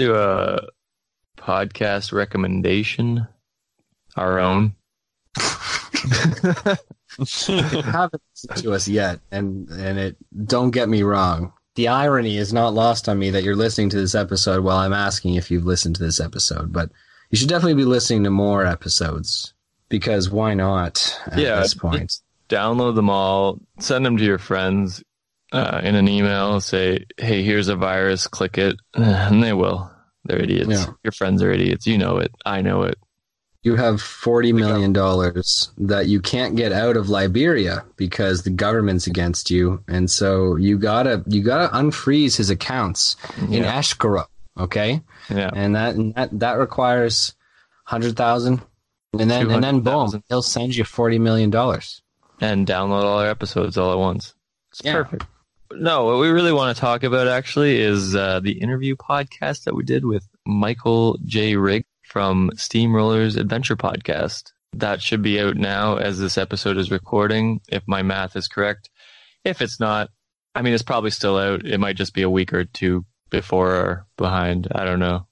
do a podcast recommendation, our own. haven't listened to us yet, and and it. Don't get me wrong. The irony is not lost on me that you're listening to this episode while I'm asking if you've listened to this episode, but you should definitely be listening to more episodes because why not at Yeah, this point? Download them all, send them to your friends uh, in an email. Say, "Hey, here's a virus. Click it," and they will. They're idiots. Yeah. Your friends are idiots. You know it. I know it. You have forty million dollars that you can't get out of Liberia because the government's against you, and so you gotta you gotta unfreeze his accounts in Yeah. escrow. Okay, Yeah. and that and that that requires hundred thousand, and then and then boom, 200,000. he'll send you forty million dollars. and download all our episodes all at once. It's Yeah. perfect. No, what we really want to talk about actually is uh, the interview podcast that we did with Michael J. Rigg from Steamrollers Adventure Podcast. That should be out now as this episode is recording, if my math is correct. If it's not, I mean, it's probably still out. It might just be a week or two before or behind. I don't know.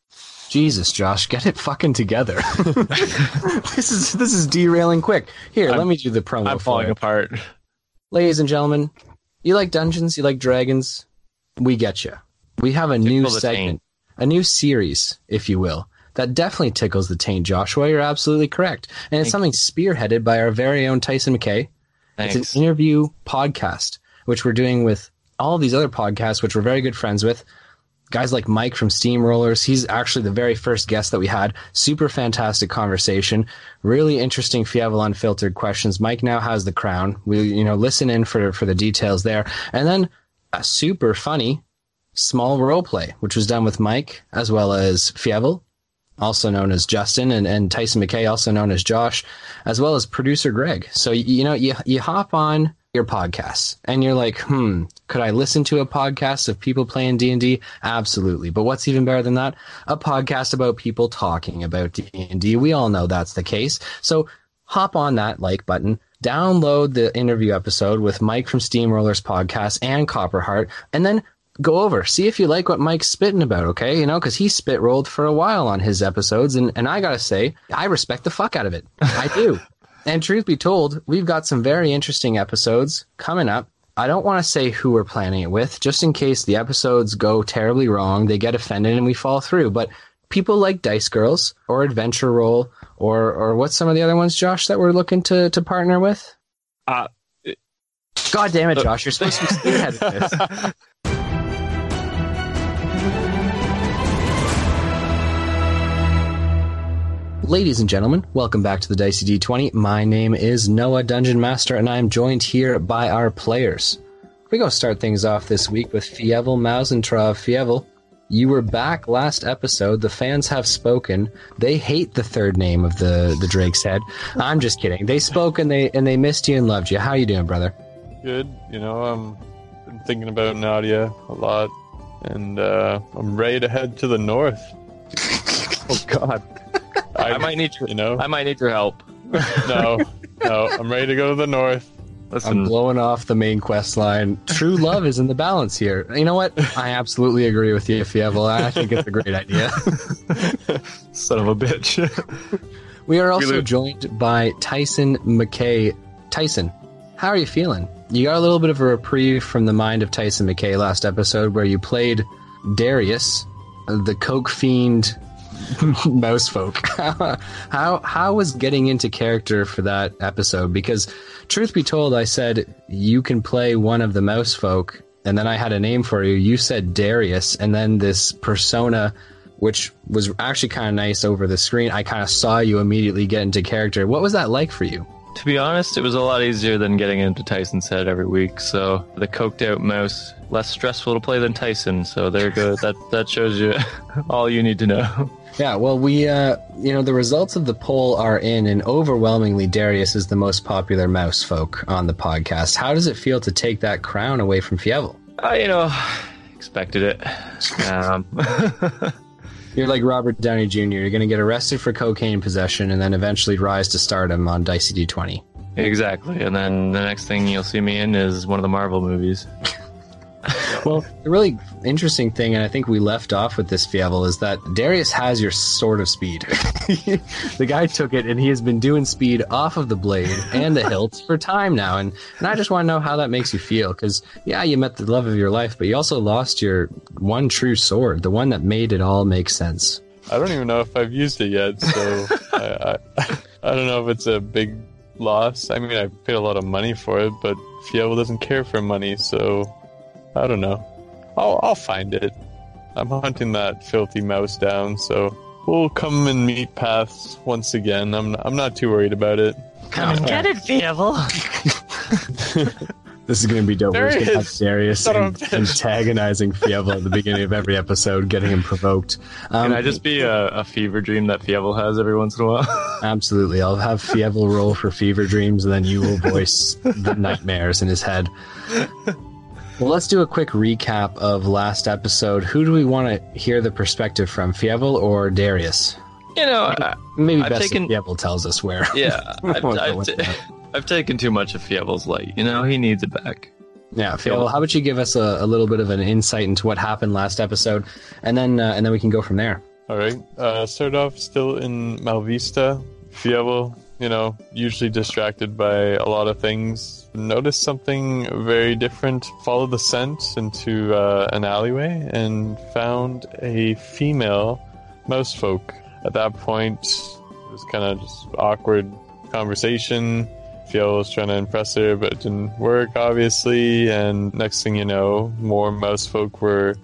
Jesus, Josh, get it fucking together. this is this is derailing quick. Here, I'm- let me do the promo. I'm falling it. apart. Ladies and gentlemen, you like dungeons, you like dragons, we get you. We have a new Tickle the segment, a new series, if you will, that definitely tickles the taint. Joshua, you're absolutely correct, and it's something spearheaded by our very own Tyson McKay. Thanks. It's an interview podcast, which we're doing with all these other podcasts, which we're very good friends with. Guys like Mike from Steamrollers. He's actually the very first guest that we had. Super fantastic conversation. Really interesting Fievel Unfiltered questions. Mike now has the crown. We, you know, listen in for, for the details there. And then a super funny small role play, which was done with Mike as well as Fievel, also known as Justin, and, and Tyson McKay, also known as Josh, as well as producer Greg. So you, know, you you hop on your podcasts and you're like, hmm, could I listen to a podcast of people playing D and D? Absolutely. But what's even better than that? A podcast about people talking about D and D. We all know that's the case. So hop on that like button. Download the interview episode with Mike from Steamrollers podcast and Copperheart, and then go over, see if you like what Mike's spitting about, okay? You know, because he spit rolled for a while on his episodes, and, and I gotta say, I respect the fuck out of it. I do. and truth be told, we've got some very interesting episodes coming up. I don't want to say who we're planning it with, just in case the episodes go terribly wrong, they get offended, and we fall through. But people like Dice Girls or Adventure Roll or or what's some of the other ones, Josh, that we're looking to to partner with? Uh, God damn it, Josh! You're supposed to be spearheading this. Ladies and gentlemen, welcome back to the Dicey D20. My name is Noah Dungeon Master, and I'm joined here by our players. We're going to start things off this week with Fievel Mausentrov. Fievel, you were back last episode. The fans have spoken. They hate the third name of the, the Drake's Head. I'm just kidding. They spoke and they and they missed you and loved you. How you doing, brother? Good. You know, I'm been thinking about Nadia a lot, and uh, I'm ready to head to the north. oh God, I, I might need your, you know, I might need your help. no, no, I'm ready to go to the north. I'm blowing off the main quest line. True love is in the balance here. You know what? I absolutely agree with you, Fievel. I think it's a great idea. son of a bitch. We are also Really- joined by Tyson McKay. Tyson, how are you feeling? You got a little bit of a reprieve from the mind of Tyson McKay last episode where you played Darius, the coke fiend mouse folk. how how was getting into character for that episode? Because truth be told, I said you can play one of the mouse folk, and then I had a name for you. You said Darius, and then this persona which was actually kind of nice over the screen. I kind of saw you immediately get into character. What was that like for you? to be honest, it was a lot easier than getting into Tyson's head every week. So the coked out mouse less stressful to play than Tyson. So there you go. that that shows you all you need to know. Yeah, well, we, uh, you know, the results of the poll are in, and overwhelmingly, Darius is the most popular mouse folk on the podcast. How does it feel to take that crown away from Fievel? I, you know, expected it. Um, You're like Robert Downey Jr. You're going to get arrested for cocaine possession and then eventually rise to stardom on Dicey D20. exactly. And then the next thing you'll see me in is one of the Marvel movies. well, the really interesting thing, and I think we left off with this Fievel, is that Darius has your sword of speed. the guy took it, and he has been doing speed off of the blade and the hilt for time now. And, and I just want to know how that makes you feel. Because, yeah, you met the love of your life, but you also lost your one true sword, the one that made it all make sense. I don't even know if I've used it yet, so I, I, I don't know if it's a big loss. I mean, I paid a lot of money for it, but Fievel doesn't care for money, so I don't know. I'll, I'll find it. I'm hunting that filthy mouse down, so we'll come and meet paths once again. I'm I'm not too worried about it. Come and get it, Fievel. This is going to be dope. There We're just he going to have is. Darius Son of a an- bitch. antagonizing Fievel at the beginning of every episode, getting him provoked. Um, Can I just be a, a fever dream that Fievel has every once in a while? Absolutely. I'll have Fievel roll for fever dreams, and then you will voice the nightmares in his head. Well, let's do a quick recap of last episode. Who do we want to hear the perspective from, Fievel or Darius? you know, I, Maybe I've best taken- Fievel tells us where. yeah, I've, I've, with ta- that. I've taken too much of Fievel's light. You know, he needs it back. Yeah, Fievel, how about you give us a, a little bit of an insight into what happened last episode, and then uh, and then we can go from there. All right. Uh, start off still in Malvista. Fievel, you know, usually distracted by a lot of things. Noticed something very different. Followed the scent into uh, an alleyway and found a female mouse folk. At that point, it was kind of just awkward conversation. Fievel was trying to impress her, but it didn't work, obviously. And next thing you know, more mouse folk were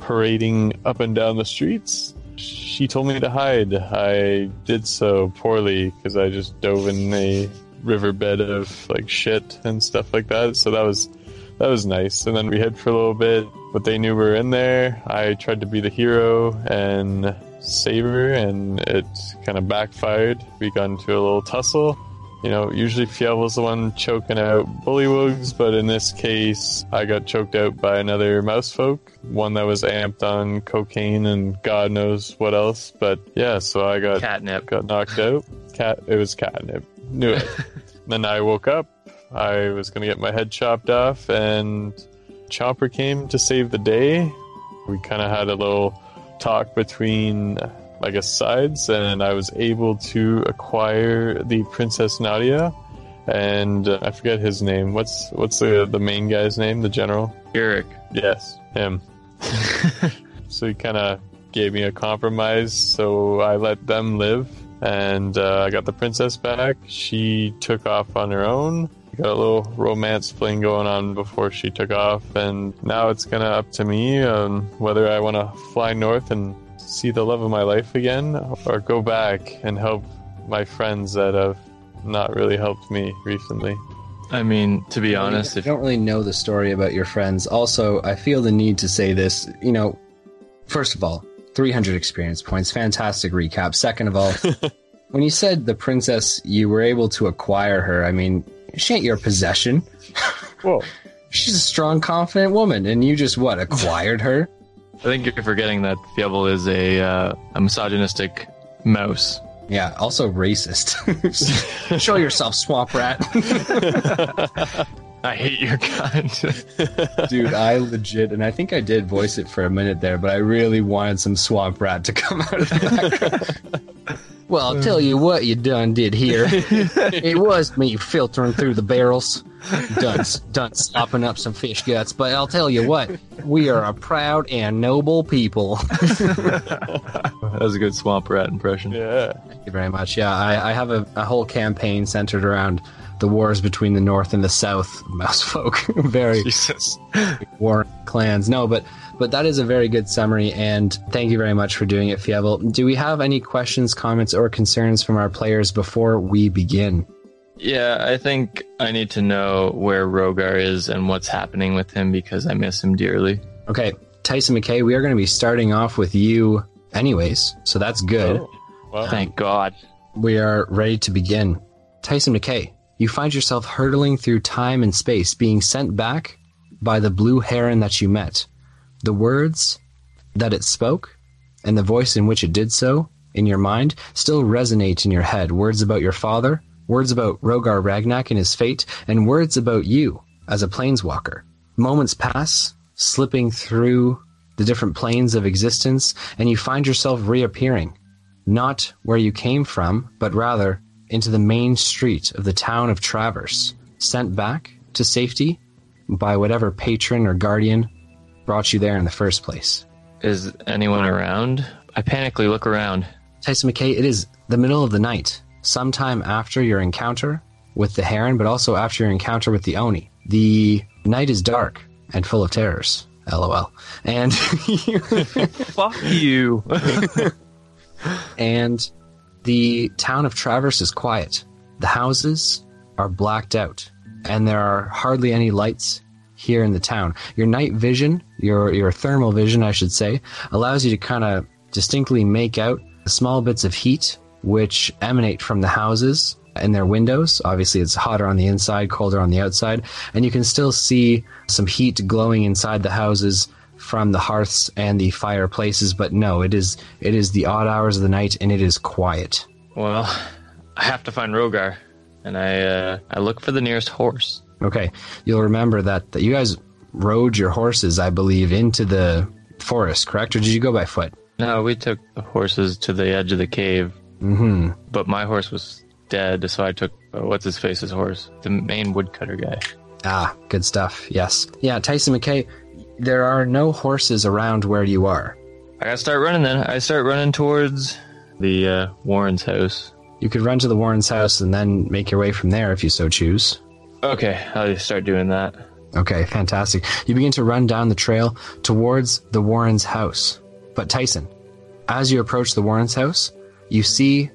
parading up and down the streets. She told me to hide. I did so poorly because I just dove in a riverbed of like shit and stuff like that. So that was that was nice. And then we hid for a little bit, but they knew we were in there. I tried to be the hero and save her, and it kind of backfired. We got into a little tussle. You know, usually Fievel's the one choking out bullywugs, but in this case, I got choked out by another mouse folk, one that was amped on cocaine and God knows what else. But yeah, so I got Catnip. got knocked out. Cat, it was catnip. Knew it. then I woke up. I was gonna get my head chopped off, and Chopper came to save the day. We kind of had a little talk between, I guess, sides, and I was able to acquire the Princess Nadia. And uh, I forget his name. What's what's the the main guy's name? The general. Eric. Yes, him. so he kind of gave me a compromise, so I let them live, and uh, I got the princess back. She took off on her own. Got a little romance fling going on before she took off, and now it's kind of up to me um, whether I want to fly north and see the love of my life again, or go back and help my friends that have not really helped me recently. I mean, to be honest, I if don't really know the story about your friends. Also, I feel the need to say this. You know, first of all, 300 experience points, fantastic recap. Second of all, when you said the princess, you were able to acquire her. I mean, she ain't your possession. Whoa. She's a strong, confident woman, and you just what acquired her? I think you're forgetting that Fievel is a, uh, a misogynistic mouse. Yeah. Also racist. Show yourself, swamp rat. I hate your kind. Dude, I legit, and I think I did voice it for a minute there, but I really wanted some swamp rat to come out of the background. Well, I'll tell you uh. what you done did here. it was me filtering through the barrels, done, done slopping up some fish guts, but I'll tell you what, we are a proud and noble people. that was a good swamp rat impression. Yeah. Thank you very much. Yeah, I, I have a, a whole campaign centered around the wars between the North and the South mouse folk. very Jesus. war clans. No, but but that is a very good summary, and thank you very much for doing it, Fievel. Do we have any questions, comments, or concerns from our players before we begin? Yeah, I think I need to know where Rogar is and what's happening with him because I miss him dearly. Okay, Tyson McKay, we are going to be starting off with you, anyways, so that's good. Oh, wow. Thank God. We are ready to begin. Tyson McKay, you find yourself hurtling through time and space, being sent back by the blue heron that you met. The words that it spoke and the voice in which it did so in your mind still resonate in your head. Words about your father, words about Rogar Ragnak and his fate, and words about you as a planeswalker. Moments pass, slipping through the different planes of existence, and you find yourself reappearing, not where you came from, but rather into the main street of the town of Traverse, sent back to safety by whatever patron or guardian brought you there in the first place. Is anyone around? I panically look around. Tyson McKay, it is the middle of the night, sometime after your encounter with the Heron, but also after your encounter with the Oni. The night is dark and full of terrors. LOL. And Fuck you. and the town of Traverse is quiet. The houses are blacked out, and there are hardly any lights here in the town. Your night vision, your your thermal vision, I should say, allows you to kind of distinctly make out small bits of heat which emanate from the houses and their windows. Obviously, it's hotter on the inside, colder on the outside, and you can still see some heat glowing inside the houses from the hearths and the fireplaces. But no, it is it is the odd hours of the night, and it is quiet. well, I have to find Rogar, and I uh, I look for the nearest horse. Okay, you'll remember that, that you guys rode your horses, I believe, into the forest, correct? Or did you go by foot? No, we took the horses to the edge of the cave, Mm-hmm. but my horse was dead, so I took uh, what's his face's horse, the main woodcutter guy. Ah, good stuff. Yes. Yeah, Tyson McKay, there are no horses around where you are. I gotta start running then. I start running towards the uh, Warren's house. You could run to the Warren's house and then make your way from there if you so choose. Okay, I'll just start doing that. Okay, fantastic. You begin to run down the trail towards the Warren's house. But Tyson, as you approach the Warren's house, you see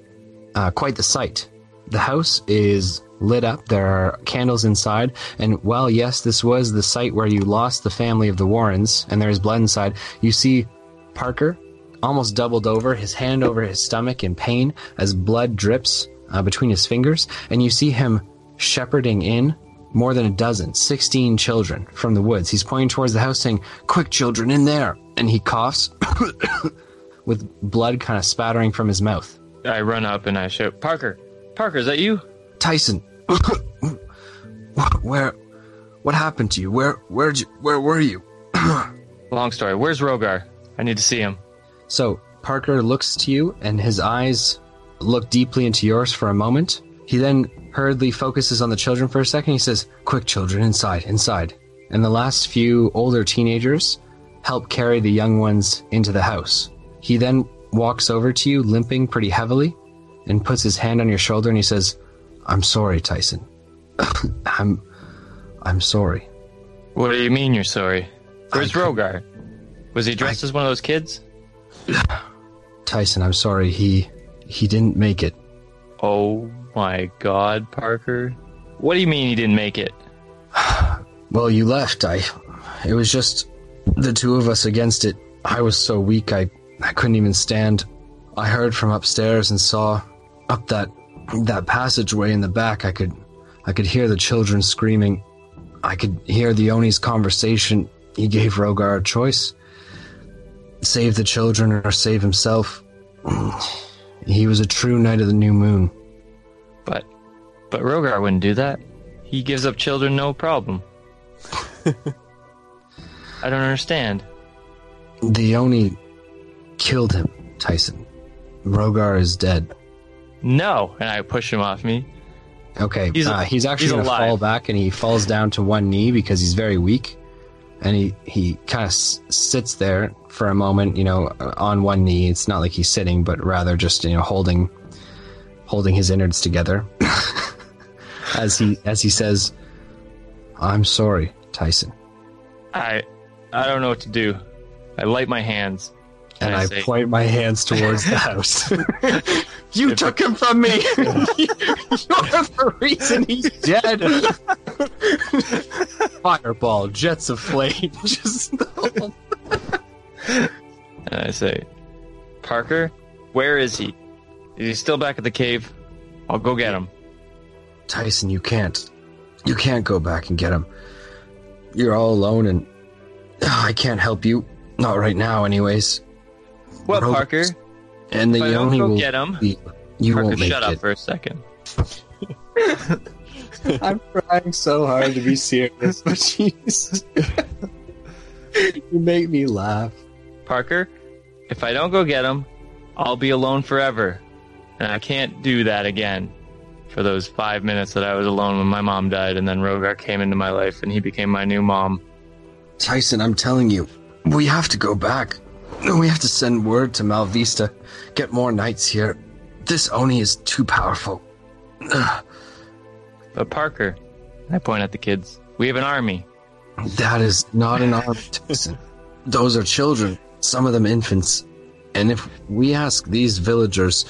uh, quite the sight. The house is lit up. There are candles inside. And while, yes, this was the site where you lost the family of the Warrens and there is blood inside, you see Parker almost doubled over, his hand over his stomach in pain as blood drips uh, between his fingers. And you see him shepherding in more than a dozen, 16 children from the woods. He's pointing towards the house saying, Quick, children, in there. And he coughs with blood kind of spattering from his mouth. I run up and I shout, Parker, Parker, is that you? Tyson, where, what happened to you? Where, where'd you, where were you? Long story. Where's Rogar? I need to see him. So Parker looks to you, and his eyes look deeply into yours for a moment. He then hurriedly focuses on the children for a second. He says, "Quick, children, inside, inside." And the last few older teenagers help carry the young ones into the house. He then walks over to you, limping pretty heavily, and puts his hand on your shoulder, and he says, "I'm sorry, Tyson. I'm, I'm sorry." What do you mean you're sorry? Where's I Rogar? Was he dressed as one of those kids? Tyson, I'm sorry. He, he didn't make it. Oh my god, Parker. What do you mean he didn't make it? Well, you left. I. It was just the two of us against it. I was so weak, I, I couldn't even stand. I heard from upstairs and saw up that that passageway in the back. I could, I could hear the children screaming. I could hear the Oni's conversation. He gave Rogar a choice: save the children or save himself. He was a true knight of the new moon. But but Rogar wouldn't do that. He gives up children no problem. I don't understand. The Oni killed him, Tyson. Rogar is dead. No, and I push him off me. Okay, He's- he's, uh, he's actually he's going to alive. fall back and he falls down to one knee because he's very weak. And he, he kind of s- sits there for a moment, you know, uh, on one knee. It's not like he's sitting, but rather just, you know, holding, holding his innards together. as he, as he says, I'm sorry, Tyson. I I don't know what to do. I light my hands. And I I, say- point my hands towards the house. you took him from me. You're the reason he's dead. Fireball, jets of flame, just And I say, Parker, where is he? Is he still back at the cave? I'll go get him. Tyson. You can't, you can't go back and get him. You're all alone, and ah, I can't help you. Not right now, anyways. What, Rogar- Parker? And the If I don't Oni go will. get him, be- you Parker, won't make shut up it. for a second. I'm trying so hard to be serious, but Jesus. you make me laugh. Parker, if I don't go get him, I'll be alone forever. And I can't do that again for those five minutes that I was alone when my mom died, and then Rogar came into my life and he became my new mom. Tyson, I'm telling you, we have to go back. We have to send word to Malvista, get more knights here. This Oni is too powerful. Ugh, But Parker, I point at the kids, we have an army. that is not an army, Tyson. Those are children, some of them infants. And if we ask these villagers,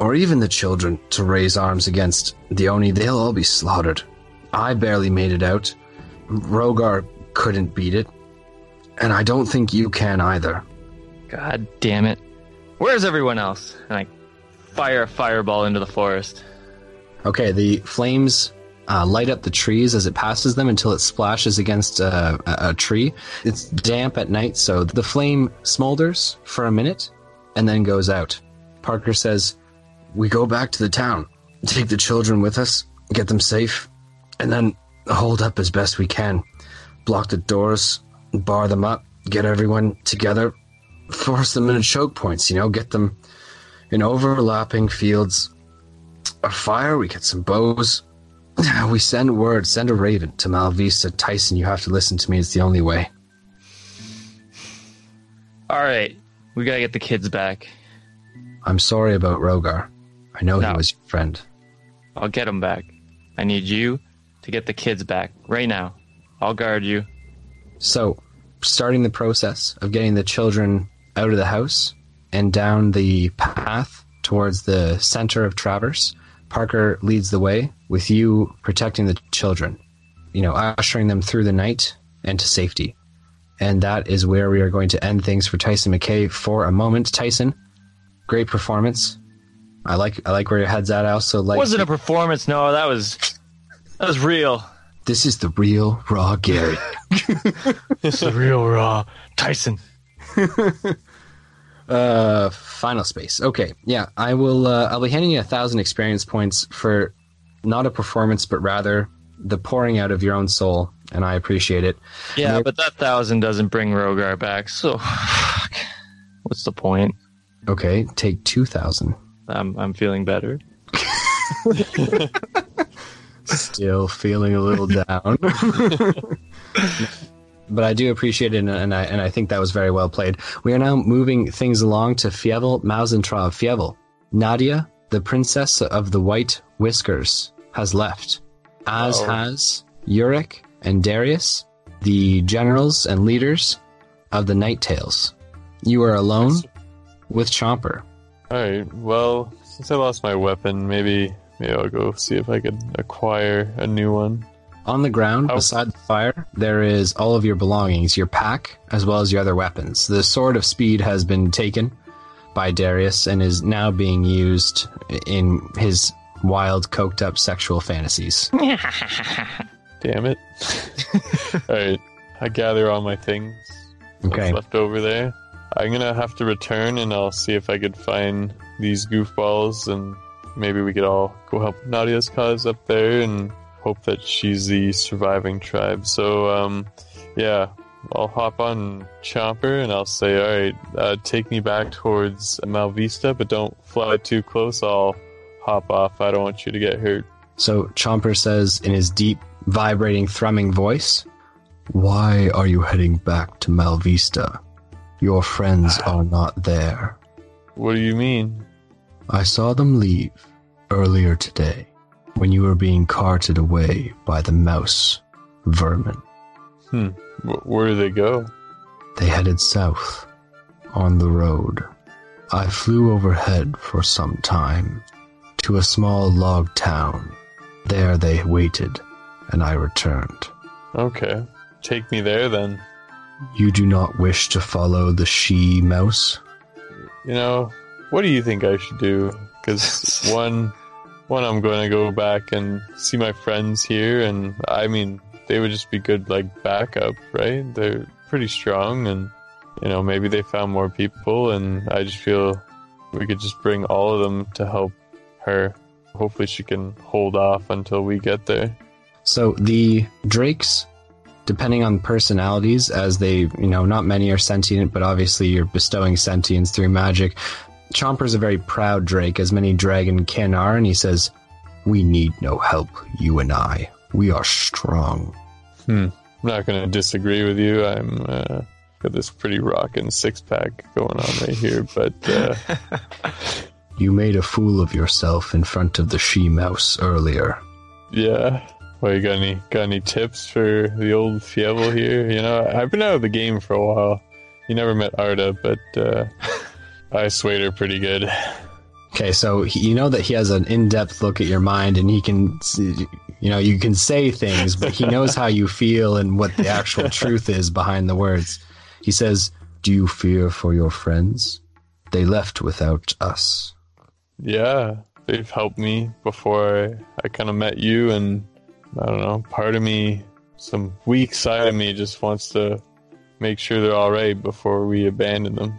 or even the children, to raise arms against the Oni, they'll all be slaughtered. I barely made it out. Rogar couldn't beat it. And I don't think you can either. God damn it. Where's everyone else? And I fire a fireball into the forest. Okay, the flames uh, light up the trees as it passes them until it splashes against uh, a, a tree. It's damp at night, so the flame smolders for a minute and then goes out. Parker says, We go back to the town, take the children with us, get them safe, and then hold up as best we can. Block the doors, bar them up, get everyone together, force them into choke points, you know, get them in overlapping fields a fire, we get some bows. We send word, send a raven to Malvista. Tyson, you have to listen to me. It's the only way. All right, we gotta get the kids back. I'm sorry about Rogar. I know No. he was your friend. I'll get him back. I need you to get the kids back right now. I'll guard you. So, starting the process of getting the children out of the house and down the path towards the center of Traverse, Parker leads the way with you protecting the children, you know, ushering them through the night and to safety. And that is where we are going to end things for Tyson McKay for a moment. Tyson, great performance. I like I like where your head's at. I also like Wasn't a performance, no, that was that was real. this is the real raw Gary. It's the real raw Tyson. Uh, final space. Okay, yeah, I will. Uh, I'll be handing you a thousand experience points for not a performance, but rather the pouring out of your own soul, and I appreciate it. Yeah, but that thousand doesn't bring Rogar back, so what's the point? Okay, take two thousand. I'm I'm feeling better. Still feeling a little down. but I do appreciate it, and, and I and I think that was very well played. We are now moving things along to Fievel Mausentraub. Fievel, Nadia, the princess of the white whiskers, has left, as Oh. has Uric and Darius, the generals and leaders of the Night Tails. You are alone with Chomper. Alright, well, since I lost my weapon, maybe maybe I'll go see if I could acquire a new one. On the ground Oh. beside the fire, there is all of your belongings, your pack, as well as your other weapons. The Sword of Speed has been taken by Darius and is now being used in his wild, coked up sexual fantasies. Damn it. Alright, I gather all my things. what's Okay. left over there. I'm gonna have to return and I'll see if I could find these goofballs and maybe we could all go help Nadia's cause up there and hope that she's the surviving tribe. So, um, yeah, I'll hop on Chomper and I'll say, alright, uh, take me back towards Malvista, but don't fly too close. I'll hop off. I don't want you to get hurt. So Chomper says in his deep, vibrating, thrumming voice, Why are you heading back to Malvista? Your friends ah. are not there. What do you mean? I saw them leave earlier today when you were being carted away by the mouse vermin. Hmm. Wh- where did they go? They headed south on the road. I flew overhead for some time to a small log town. There they waited, and I returned. Okay. Take me there then. You do not wish to follow the she mouse? You know, what do you think I should do? Because one, one, I'm going to go back and see my friends here, and I mean, they would just be good like backup, right? They're pretty strong, and you know, maybe they found more people, and I just feel we could just bring all of them to help her. Hopefully, she can hold off until we get there. So the drakes depending on personalities, as they, you know, not many are sentient, but obviously you're bestowing sentience through magic. Chomper's a very proud Drake, as many dragon kin are, and he says, We need no help, you and I. We are strong. Hmm. I'm not going to disagree with you. I'm uh, got this pretty rockin' six pack going on right here, but uh, You made a fool of yourself in front of the she mouse earlier. yeah. Well, you got any got any tips for the old Fievel here? You know, I've been out of the game for a while. You never met Arda, but uh, I swayed her pretty good. Okay, so he, you know that he has an in-depth look at your mind, and he can, s- you know, you can say things, but he knows how you feel and what the actual truth is behind the words. He says, "Do you fear for your friends? They left without us." Yeah, they've helped me before I, I kind of met you, and I don't know, part of me, some weak side of me just wants to make sure they're all right before we abandon them.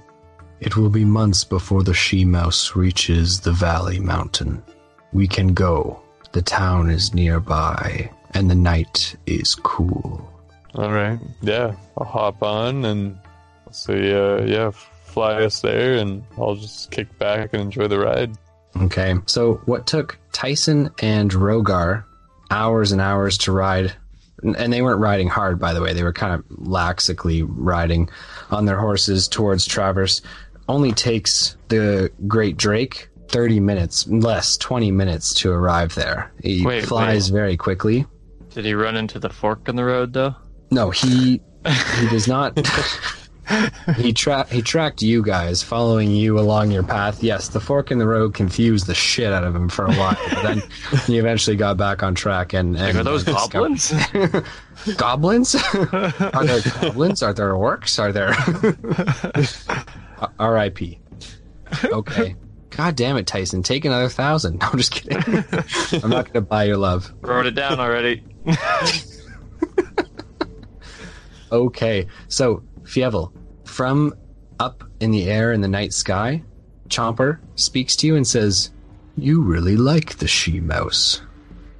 It will be months before the she mouse reaches the valley mountain. We can go. The town is nearby, and the night is cool. All right, yeah, I'll hop on and so yeah, uh, yeah, fly us there, and I'll just kick back and enjoy the ride. Okay. So what took Tyson and Rogar hours and hours to ride, and they weren't riding hard, by the way. They were kind of laxically riding on their horses towards Traverse. Only takes the Great Drake 30 minutes, less, 20 minutes to arrive there. He Wait, flies very quickly. Did he run into the fork in the road though? No, he he does not. he tra- he tracked you guys, following you along your path. Yes, the fork in the road confused the shit out of him for a while, but then he eventually got back on track. And, and are those goblins? goblins? are there goblins? Are there orcs? Are there? R.I.P. Okay. God damn it, Tyson! Take another thousand. No, I'm just kidding. I'm not going to buy your love. Wrote it down already. Okay, so Fievel, from up in the air in the night sky, Chomper speaks to you and says, "You really like the she mouse."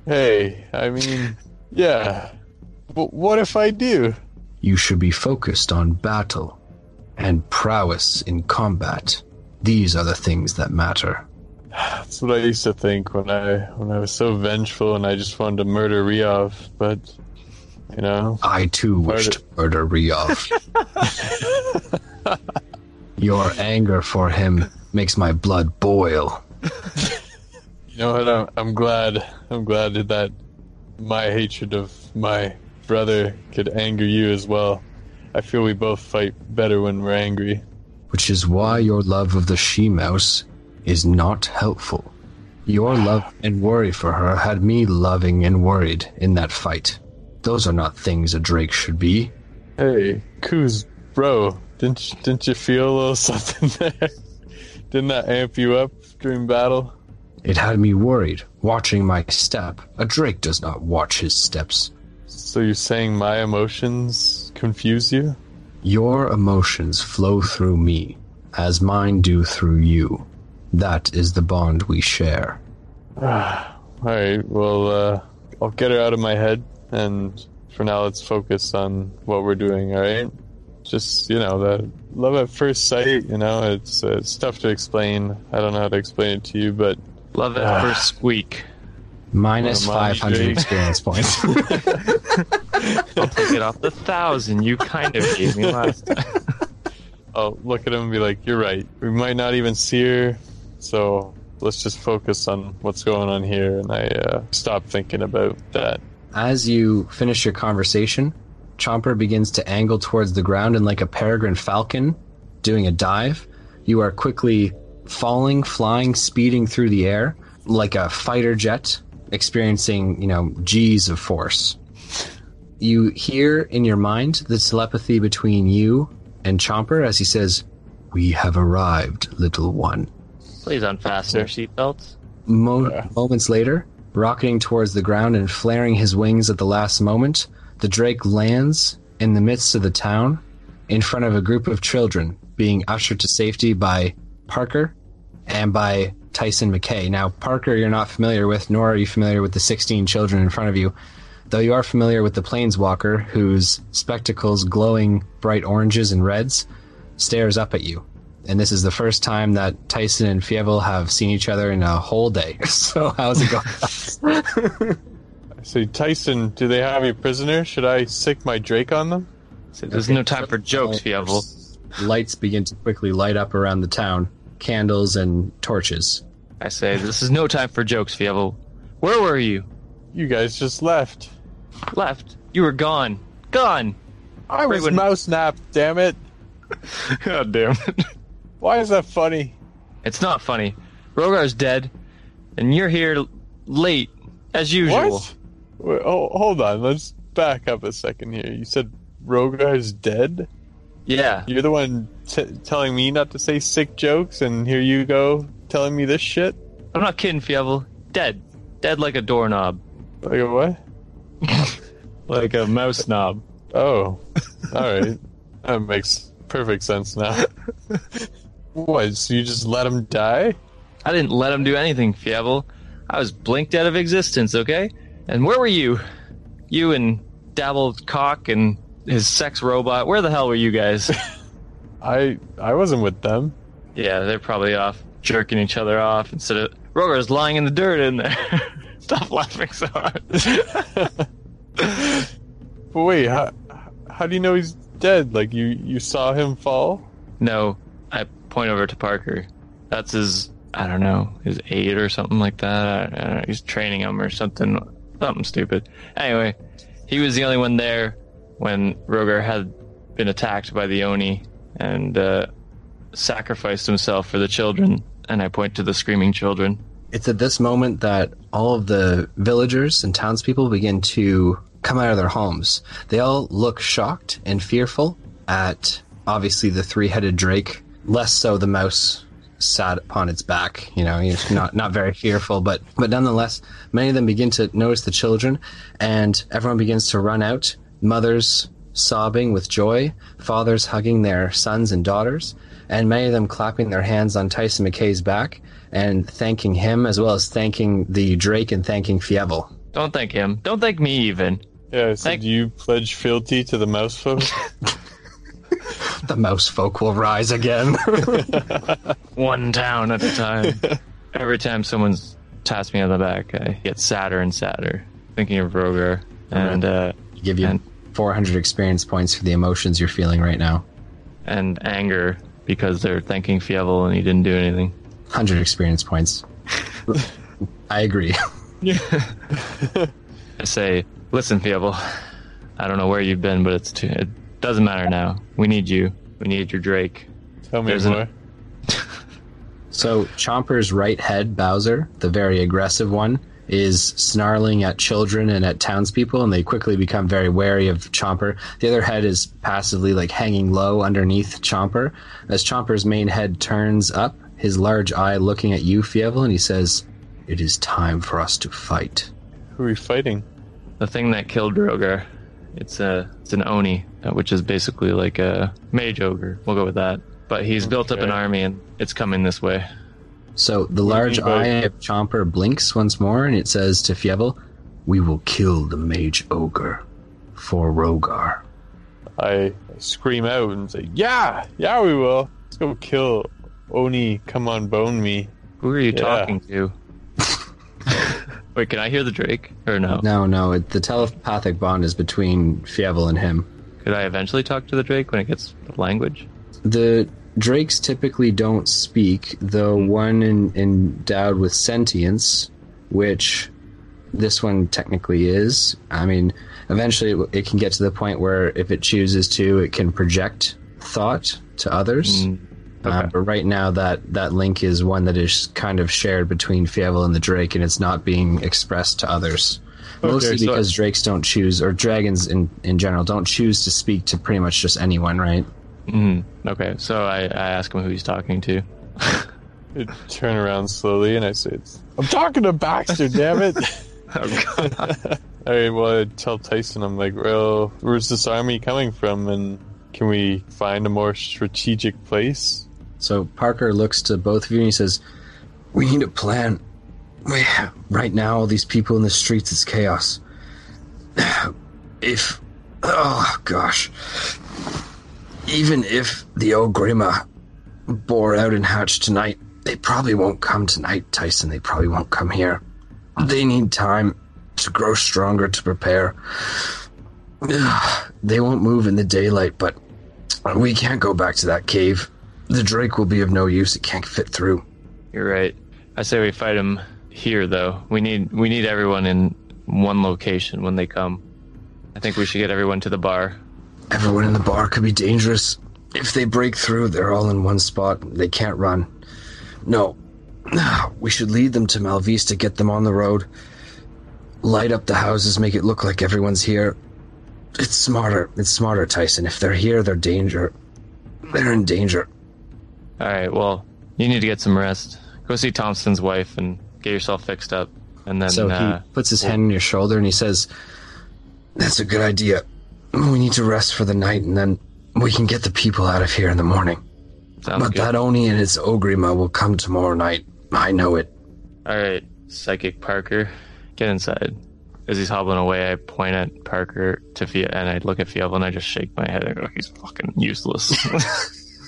Hey, I mean, yeah, but what if I do? You should be focused on battle and prowess in combat. These are the things that matter. That's what I used to think when I when I was so vengeful and I just wanted to murder Riov, but you know, I too wish to murder Ryov. Your anger for him makes my blood boil. you know what? I'm, I'm glad. I'm glad that my hatred of my brother could anger you as well. I feel we both fight better when we're angry. which is why your love of the she mouse is not helpful. Your love and worry for her had me loving and worried in that fight. Those are not things a Drake should be. Hey, Coos, bro, didn't you, didn't you feel a little something there? Didn't that amp you up during battle? It had me worried, watching my step. A Drake does not watch his steps. So you're saying my emotions confuse you? Your emotions flow through me, as mine do through you. That is the bond we share. All right, well, uh, I'll get her out of my head, and for now, let's focus on what we're doing. All right, just you know, the love at first sight. You know, it's uh, it's tough to explain. I don't know how to explain it to you, but Love at Ah. first squeak. Minus Well, mommy 500 Drake. experience points. I'll take it off the thousand you kind of gave me last time. I'll look at him and be like, "You're right. We might not even see her, so let's just focus on what's going on here." And I uh, stop thinking about that. As you finish your conversation, Chomper begins to angle towards the ground and like a peregrine falcon doing a dive, you are quickly falling, flying, speeding through the air like a fighter jet experiencing, you know, G's of force. You hear in your mind the telepathy between you and Chomper as he says, "We have arrived, little one." Please unfasten your seatbelts. Mo- Yeah. Moments later, rocketing towards the ground and flaring his wings at the last moment, the Drake lands in the midst of the town in front of a group of children being ushered to safety by Parker and by Tyson McKay. Now, Parker, you're not familiar with, nor are you familiar with the 16 children in front of you. though you are familiar with the planeswalker whose spectacles glowing bright oranges and reds stares up at you. And this is the first time that Tyson and Fievel have seen each other in a whole day. So how's it going? I say, Tyson, do they have you prisoner? Should I sick my Drake on them? So there's no time for jokes, Fievel. Lights begin to quickly light up around the town, candles and torches. I say, this is no time for jokes, Fievel. Where were you? You guys just left. Left. You were gone. Gone. I was when- mouse napped, damn it. God damn it. Why is that funny? It's not funny. Rogar's dead, and you're here late, as usual. What? Wait, oh, hold on, let's back up a second here. You said Rogar's dead? Yeah. You're the one t- telling me not to say sick jokes, and here you go telling me this shit? I'm not kidding, Fievel. Dead. Dead like a doorknob. Like a what? Like a mouse knob. Oh, alright. that makes perfect sense now. what, so you just let him die? I didn't let him do anything, Fievel. I was blinked out of existence, okay? And where were you? You and Dabbled Cock and his sex robot. Where the hell were you guys? I I wasn't with them. yeah, they're probably off jerking each other off instead of Rogar's lying in the dirt in there. Stop laughing so hard. But wait, how, how do you know he's dead? Like, you, you saw him fall? no, point over to Parker. That's his, I don't know, his aide or something like that. I, I know, he's training him or something, something stupid. Anyway, he was the only one there when Rogar had been attacked by the Oni and uh, sacrificed himself for the children. And I point to the screaming children. It's at this moment that all of the villagers and townspeople begin to come out of their homes. They all look shocked and fearful at obviously the three-headed drake, less so the mouse sat upon its back. You know, he's not not very fearful, but but nonetheless, many of them begin to notice the children, and everyone begins to run out. Mothers sobbing with joy, fathers hugging their sons and daughters, and many of them clapping their hands on Tyson McKay's back and thanking him as well as thanking the Drake and thanking Fievel. Don't thank him. Don't thank me even. Yeah, so Thank- do you pledge fealty to the mouse folk? The mouse folk will rise again. One town at a time. Every time someone's taps me on the back, I get sadder and sadder, thinking of Rogar. And uh, Give you And- 400 experience points for the emotions you're feeling right now. and anger because they're thanking Fievel and he didn't do anything. 100 experience points. I agree. I say, listen, Fievel, I don't know where you've been, but it's too, doesn't matter now. We need you. We need your Drake. Tell me There's an- more. So Chomper's right head, Bowser, the very aggressive one, is snarling at children and at townspeople, and they quickly become very wary of Chomper. The other head is passively like hanging low underneath Chomper. As Chomper's main head turns up, his large eye looking at you, Fievel, and he says, "It is time for us to fight." Who are we fighting? The thing that killed Rogar, it's a it's an Oni, uh, which is basically like a mage ogre. We'll go with that. But he's built up an army and it's coming this way. So the large eye of Chomper blinks once more, and it says to Fievel, "We will kill the mage ogre for Rogar." I scream out and say, Yeah, yeah, we will. Let's go kill Oni, come on, bone me. Who are you Yeah. talking to? Wait, can I hear the Drake or no? No, no, it, the telepathic bond is between Fievel and him. Could I eventually talk to the Drake when it gets the language? The drakes typically don't speak, though one in, endowed with sentience, which this one technically is. I mean, eventually it, it can get to the point where if it chooses to, it can project thought to others. Mm, Uh, but right now, that, that link is one that is kind of shared between Fievel and the Drake, and it's not being expressed to others. Mostly so- because drakes don't choose, or dragons in, in general, don't choose to speak to pretty much just anyone, right? Mm, okay, so I, I ask him who he's talking to. I turn around slowly and I say, I'm talking to Baxter, damn it. Oh, All right, well, I tell Tyson, I'm like, well, where's this army coming from? And can we find a more strategic place? So Parker looks to both of you and he says, "We need a plan. We, right now, all these people in the streets, it's chaos. if oh gosh, even if the Ogrima bore out and hatched tonight, they probably won't come tonight, Tyson. They probably won't come here. They need time to grow stronger to prepare. They won't move in the daylight, but we can't go back to that cave. The Drake will be of no use. It can't fit through. You're right. I say we fight him here, though. We need we need everyone in one location when they come. I think we should get everyone to the bar. Everyone in the bar could be dangerous. If they break through, they're all in one spot. They can't run. No. We should lead them to Malvista, get them on the road, light up the houses, make it look like everyone's here. It's smarter. It's smarter, Tyson. If they're here, they're danger. They're in danger. All right. Well, you need to get some rest. Go see Thompson's wife and get yourself fixed up, and then So uh, he puts his hand on your shoulder and he says, That's a good idea. We need to rest for the night and then we can get the people out of here in the morning. sounds But good. that Oni and his Ogrima will come tomorrow night. I know it. All right, Psychic Parker, get inside. As he's hobbling away, I point at Parker to Fie- and I look at Fievel and I just shake my head and go, "He's fucking useless."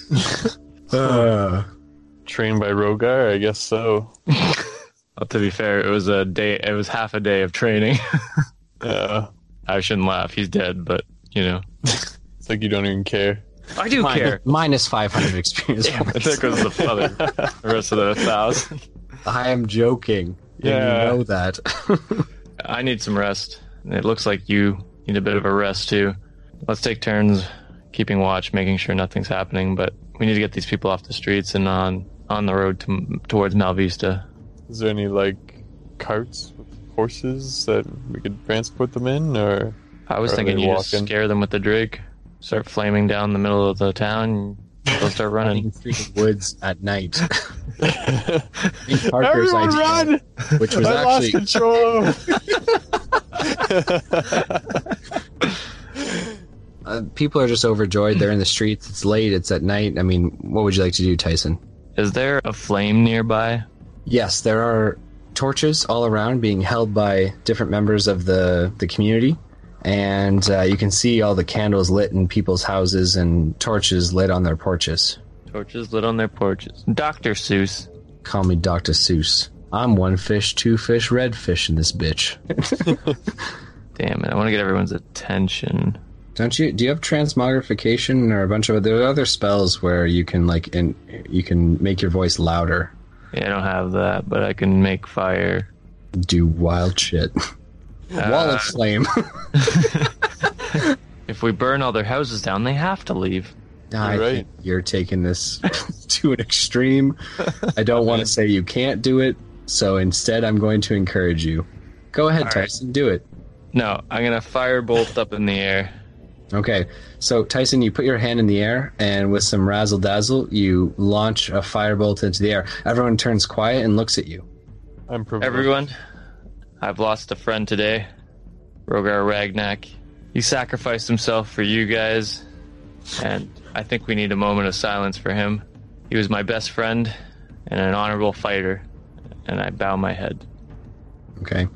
Uh, Trained by Rogar, I guess so. well, to be fair, it was a day. It was half a day of training. Yeah, I shouldn't laugh. He's dead, but you know, it's like you don't even care. I do care. Minus 500 experience points. There goes the other, the rest of the thousand. I am joking. And Yeah. You know that. I need some rest. It looks like you need a bit of a rest too. Let's take turns keeping watch, making sure nothing's happening. But we need to get these people off the streets and on on the road to, towards Malvista. Is there any like carts horses that we could transport them in, or I was Or thinking you just scare them with the Drake, start flaming down the middle of the town, they'll start running. through the woods at night. Parker's everyone idea, run? which was I actually lost control. uh, people are just overjoyed. They're in the streets. It's late. It's at night. I mean, what would you like to do, Tyson? Is there a flame nearby? Yes, there are torches all around being held by different members of the, the community. And uh, you can see all the candles lit in people's houses and torches lit on their porches. Torches lit on their porches. Dr. Seuss. Call me Dr. Seuss. I'm one fish, two fish, red fish in this bitch. Damn it! I want to get everyone's attention. Don't you? Do you have transmogrification or a bunch of there are other spells where you can like and you can make your voice louder, Yeah, I don't have that, but I can make fire. do wild shit. Wall Uh, of flame. If we burn all their houses down, they have to leave. I right. think you're taking this to an extreme. I don't want to say you can't do it, so instead I'm going to encourage you. Go ahead, All right. Tyson, do it. No, I'm gonna firebolt up in the air. Okay, so Tyson, you put your hand in the air, and with some razzle dazzle, you launch a firebolt into the air. Everyone turns quiet and looks at you. I'm provoked. Everyone, I've lost a friend today. Rogar Ragnak. He sacrificed himself for you guys, and I think we need a moment of silence for him. He was my best friend and an honorable fighter, and I bow my head. Okay.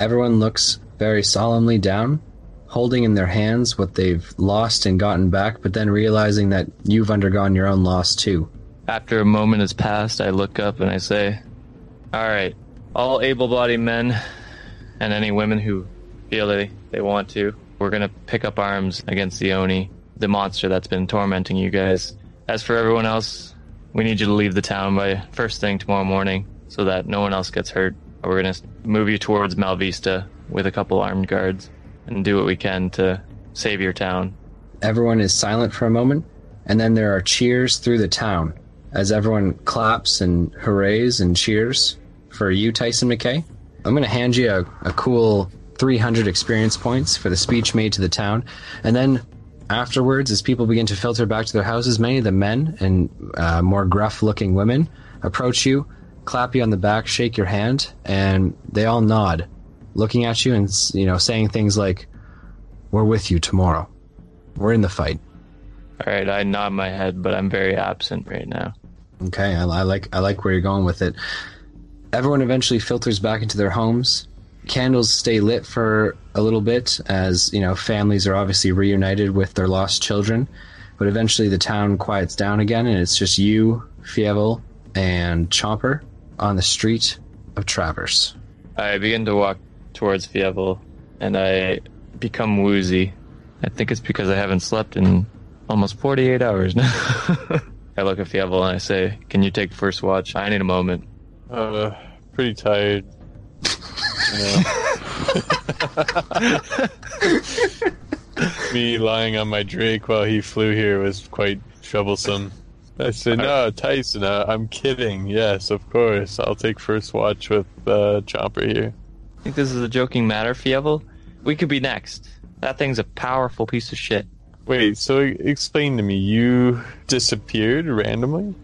Everyone looks very solemnly down, holding in their hands what they've lost and gotten back, but then realizing that you've undergone your own loss too. After a moment has passed, I look up and I say, All right, all able bodied men and any women who feel they, they want to, we're going to pick up arms against the Oni, the monster that's been tormenting you guys. As for everyone else, we need you to leave the town by first thing tomorrow morning so that no one else gets hurt. We're going to move you towards Malvista with a couple armed guards and do what we can to save your town. Everyone is silent for a moment, and then there are cheers through the town as everyone claps and hoorays and cheers for you, Tyson McKay. I'm going to hand you a, a cool 300 experience points for the speech made to the town, and then afterwards, as people begin to filter back to their houses, many of the men and uh, more gruff-looking women approach you, clap you on the back, shake your hand, and they all nod, looking at you and you know saying things like, "We're with you tomorrow." We're in the fight. All right, I nod my head, but I'm very absent right now. Okay, I, I like I like where you're going with it. Everyone eventually filters back into their homes, candles stay lit for a little bit as you know families are obviously reunited with their lost children but eventually the town quiets down again and it's just you fievel and chomper on the street of traverse I begin to walk towards Fievel, and I become woozy. I think it's because I haven't slept in almost 48 hours now. I look at Fievel and I say, Can you take first watch? I need a moment. Uh, pretty tired. Me lying on my Drake while he flew here was quite troublesome. I said, "No, Tyson, uh, I'm kidding. Yes, of course. I'll take first watch with uh, Chomper here." Think this is a joking matter, Fievel? We could be next. That thing's a powerful piece of shit. Wait, so explain to me. You disappeared randomly?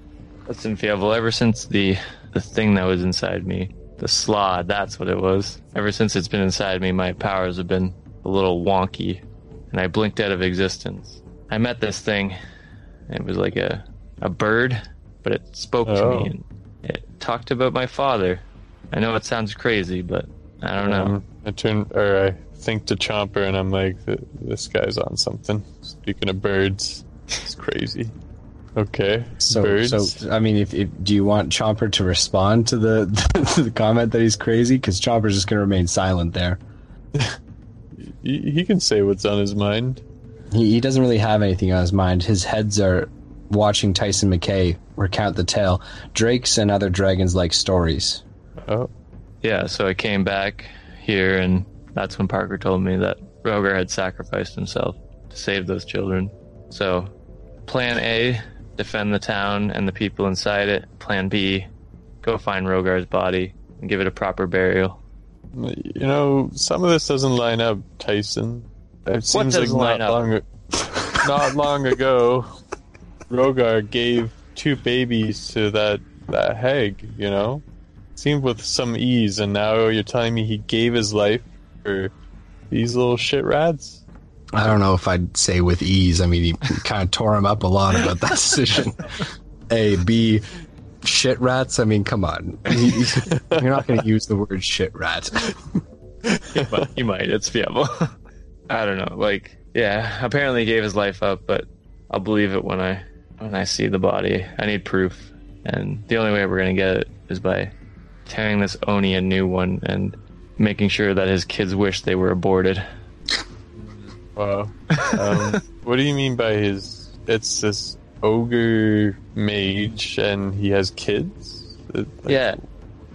Listen, Fievel, ever since the the thing that was inside me, the slod, that's what it was. Ever since it's been inside me, my powers have been a little wonky, and I blinked out of existence. I met this thing. It was like a a bird, but it spoke to Oh. me and it talked about my father. I know it sounds crazy, but I don't know. Um, I turn, or I think to Chomper, and I'm like, "This guy's on something." Speaking of birds, it's crazy. Okay, so birds. so i mean if, if do you want chomper to respond to the to the comment that he's crazy because chomper's just going to remain silent there he, he can say what's on his mind. He, he doesn't really have anything on his mind. His heads are watching Tyson McKay recount the tale. Drakes and other dragons like stories. Oh, Yeah, so I came back here, and that's when Parker told me that Rogar had sacrificed himself to save those children. So, plan A, defend the town and the people inside it. Plan B, go find Rogar's body and give it a proper burial. you know, some of this doesn't line up, Tyson. It seems like not long, a- not long ago, Rogar gave two babies to that that hag. You know, seemed with some ease, and now you're telling me he gave his life for these little shit rats. I don't know if I'd say with ease. I mean, he kind of tore him up a lot about that decision. A, B, shit rats. I mean, come on. He- he- You're not going to use the word shit rat. but he might. It's Fievel. I don't know. Like, yeah, apparently he gave his life up, but I'll believe it when I when I see the body. I need proof, and the only way we're gonna get it is by tearing this Oni a new one and making sure that his kids wish they were aborted. Wow. Um, what do you mean by his? It's this ogre mage, and he has kids. Like, Yeah,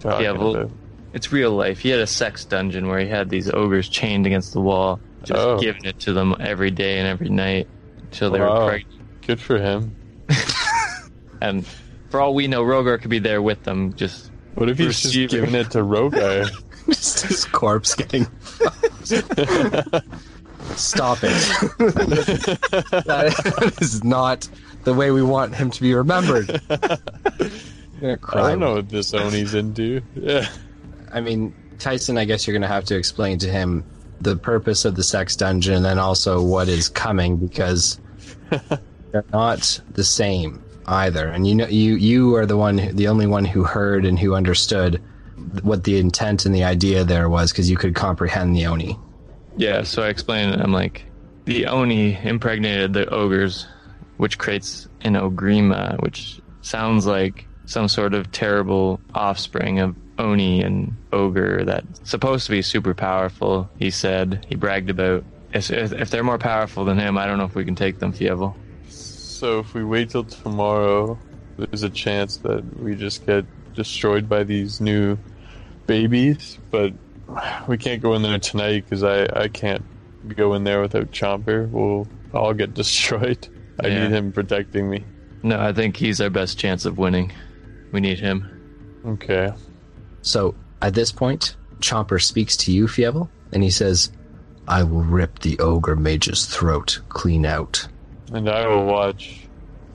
Yeah, well- about- it's real life. He had a sex dungeon where he had these ogres chained against the wall, just Oh. giving it to them every day and every night until they Wow. were pregnant. Good for him. And for all we know, Rogar could be there with them, just What if he's just Receiving. giving it to Rogar? Just his corpse getting. Stop it. that is not the way we want him to be remembered. I don't know what this Oni's into. Yeah. I mean, Tyson, I guess you're going to have to explain to him the purpose of the sex dungeon and then also what is coming because they're not the same either. And you know, you you are the one, the only one who heard and who understood what the intent and the idea there was because you could comprehend the Oni. Yeah, so I explained. I'm like, the Oni impregnated the ogres, which creates an Ogrima, which sounds like some sort of terrible offspring of Oni and Ogre that's supposed to be super powerful, he said. He bragged about. If, if they're more powerful than him, I don't know if we can take them, Fievel. So if we wait till tomorrow, there's a chance that we just get destroyed by these new babies. But we can't go in there tonight because I, I can't go in there without Chomper. We'll all get destroyed. I Yeah. need him protecting me. No, I think he's our best chance of winning. We need him. Okay. So at this point, Chomper speaks to you, Fievel, and he says, I will rip the ogre mage's throat clean out. And I will watch.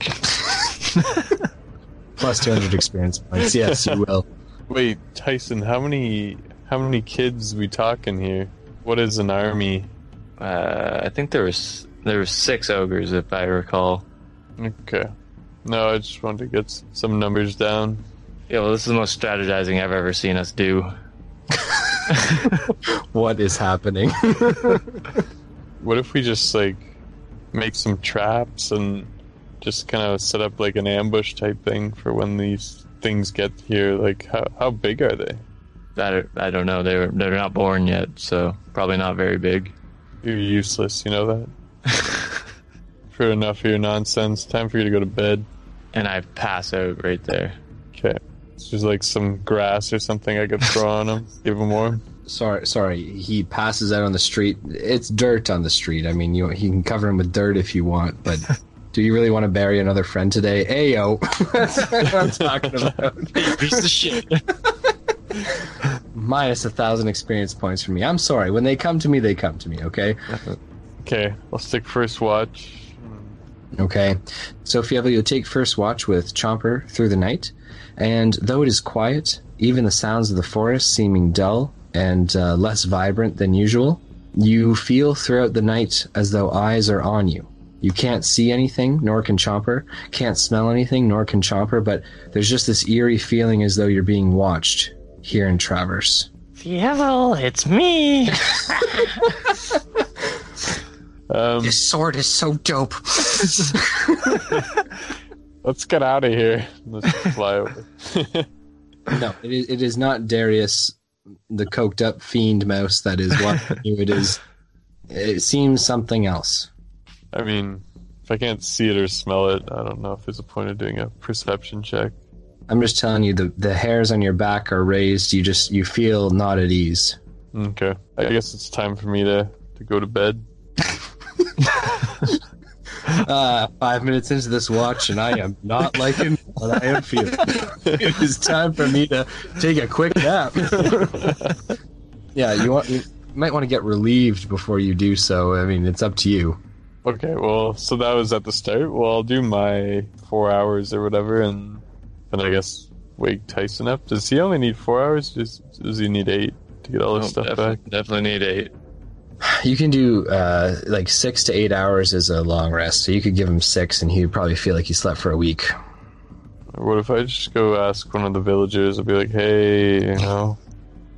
Plus 200 experience points. Yes, you will. Wait, Tyson, how many how many kids we talking here? What is an army? Uh, I think there was there were six ogres, if I recall. Okay. No, I just wanted to get some numbers down. Yeah, well, this is the most strategizing I've ever seen us do. what is happening? What if we just like make some traps and just kind of set up like an ambush type thing for when these things get here? Like, how how big are they? I, I don't know. They're they're not born yet, so probably not very big. You're useless. You know that. for enough of your nonsense, time for you to go to bed. And I pass out right there. Okay. So there's like some grass or something I could throw on him, give him warm. Sorry, sorry. He passes out on the street. It's dirt on the street. I mean, you he can cover him with dirt if you want, but do you really want to bury another friend today? Ayo. That's what I'm talking about. Piece of shit. Minus a thousand experience points for me. I'm sorry. When they come to me, they come to me. Okay. Okay, I'll stick first watch. Okay. So Fievel, you'll take first watch with Chomper through the night, and though it is quiet, even the sounds of the forest seeming dull and uh, less vibrant than usual, you feel throughout the night as though eyes are on you. You can't see anything, nor can Chomper. Can't smell anything, nor can Chomper, but there's just this eerie feeling as though you're being watched here in Traverse. Fievel, it's me. Um, sword is so dope. let's get out of here. Let's fly over. No, it is, it is not Darius, the coked up fiend mouse that is watching you. It is. It seems something else. I mean, if I can't see it or smell it, I don't know if there's a point of doing a perception check. I'm just telling you, the the hairs on your back are raised. You just you feel not at ease. Okay, I guess it's time for me to, to go to bed. Uh, five minutes into this watch, and I am not liking what I am feeling. it is time for me to take a quick nap. yeah, you want you might want to get relieved before you do so. I mean, it's up to you. Okay, well, so that was at the start. Well, I'll do my four hours or whatever, and then I guess wake Tyson up. Does he only need four hours? Does, does he need eight to get all his stuff definitely, back? definitely need eight. You can do uh, like six to eight hours is a long rest, so you could give him six, and he would probably feel like he slept for a week. What if I just go ask one of the villagers? I'll be like, hey, you know,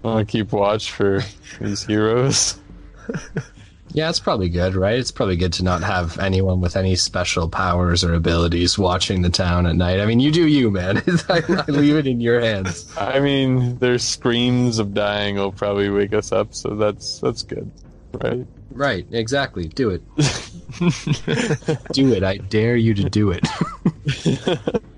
I want to keep watch for these heroes. Yeah, it's probably good, right? It's probably good to not have anyone with any special powers or abilities watching the town at night. I mean, you do you, man. I, I leave it in your hands. I mean, their screams of dying will probably wake us up, so that's that's good, right? Right, exactly. Do it. do it. I dare you to do it.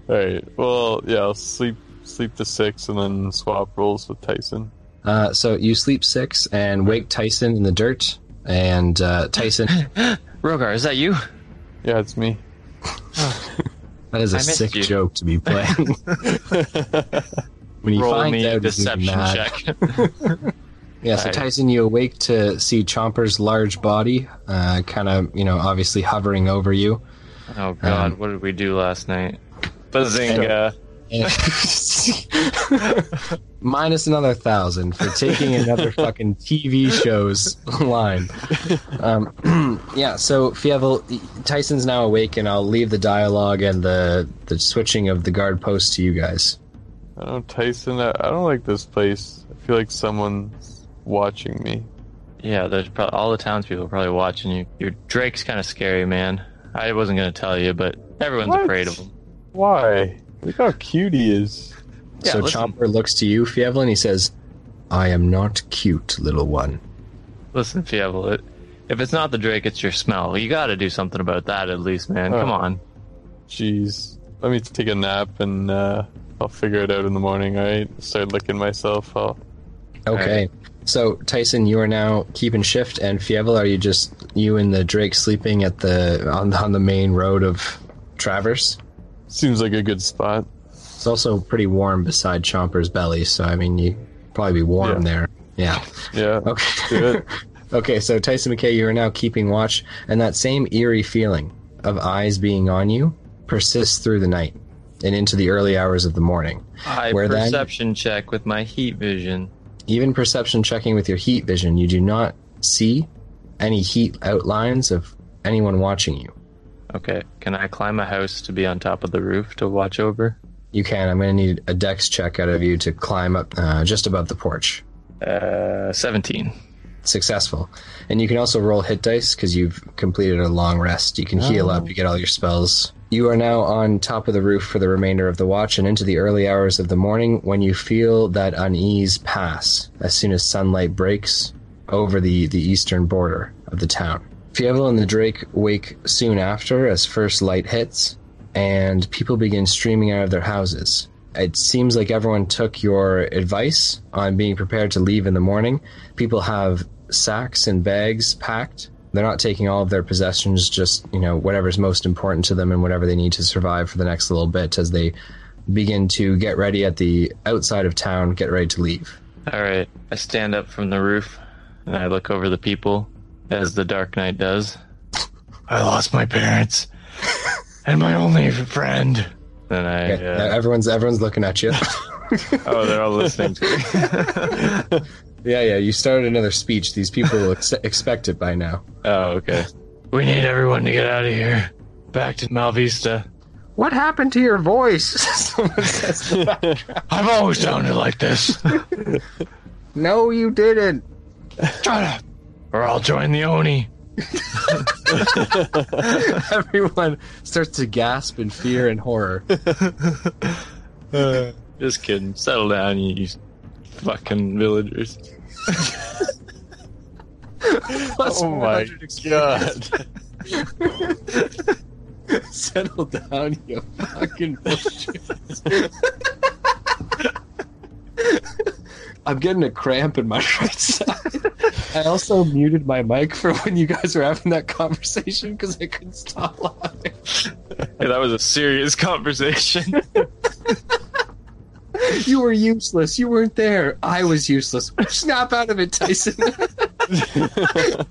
All right. Well, yeah, I'll sleep sleep to six and then swap roles with Tyson. Uh, so you sleep six and wake Tyson in the dirt, and uh, Tyson. Rogar, is that you? Yeah, it's me. that is a sick you. joke to be playing. when you Roll find me out a he's gonna be deception check. Yeah, so Tyson, you awake to see Chomper's large body, uh, kind of, you know, obviously hovering over you. oh God, Um, what did we do last night? Bazinga! Minus another thousand for taking another fucking TV show's line. Um, yeah, so Fievel, Tyson's now awake, and I'll leave the dialogue and the the switching of the guard post to you guys. I don't Tyson. I, I don't like this place. I feel like someone's watching me. Yeah, there's probably all the townspeople are probably watching you. Your Drake's kind of scary, man. I wasn't gonna tell you, but everyone's What? afraid of him. Why? Look how cute he is. Yeah, so listen. Chomper looks to you, Fievel, and he says, "I am not cute, little one." Listen, Fievel, it, if it's not the Drake, it's your smell. You got to do something about that at least, man. Come Oh. on. Jeez. Let me take a nap and uh, I'll figure it out in the morning. All right. Start licking myself. I'll... Okay. So Tyson, you are now keeping shift, and Fievel, are you just you and the Drake sleeping at the on on the main road of Traverse? Seems like a good spot. It's also pretty warm beside Chomper's belly, so I mean you probably be warm Yeah. there. Yeah. Yeah. Okay. Do okay. So Tyson McKay, you are now keeping watch, and that same eerie feeling of eyes being on you persists through the night and into the early hours of the morning. I Where then? perception check with my heat vision. Even perception checking with your heat vision, you do not see any heat outlines of anyone watching you. Okay, can I climb a house to be on top of the roof to watch over? You can. I'm going to need a dex check out of you to climb up uh, just above the porch. Uh, 17. Successful. And you can also roll hit dice because you've completed a long rest. You can heal up, oh. you get all your spells. You are now on top of the roof for the remainder of the watch and into the early hours of the morning when you feel that unease pass as soon as sunlight breaks over the, the eastern border of the town. Fievel and the Drake wake soon after as first light hits, and people begin streaming out of their houses. It seems like everyone took your advice on being prepared to leave in the morning. People have sacks and bags packed. They're not taking all of their possessions, just, you know, whatever's most important to them and whatever they need to survive for the next little bit as they begin to get ready at the outside of town, get ready to leave. All right. I stand up from the roof and I look over the people as the Dark Knight does. I lost my parents and my only friend. Then I. Okay, Uh, everyone's everyone's looking at you. oh, they're all listening to me. yeah, yeah. You started another speech. These people will ex- expect it by now. oh, okay. We need everyone to get out of here. Back to Malvista. What happened to your voice? Someone says. in the background. I've always sounded like this. no, you didn't. Shut up, or I'll join the Oni. Everyone starts to gasp in fear and horror. Just kidding. Settle down, you fucking villagers. Oh my god. Settle down, you fucking bullshit. I'm getting a cramp in my right side. I also muted my mic for when you guys were having that conversation because I couldn't stop laughing. Hey, that was a serious conversation. You were useless. You weren't there. I was useless. Snap out of it, Tyson.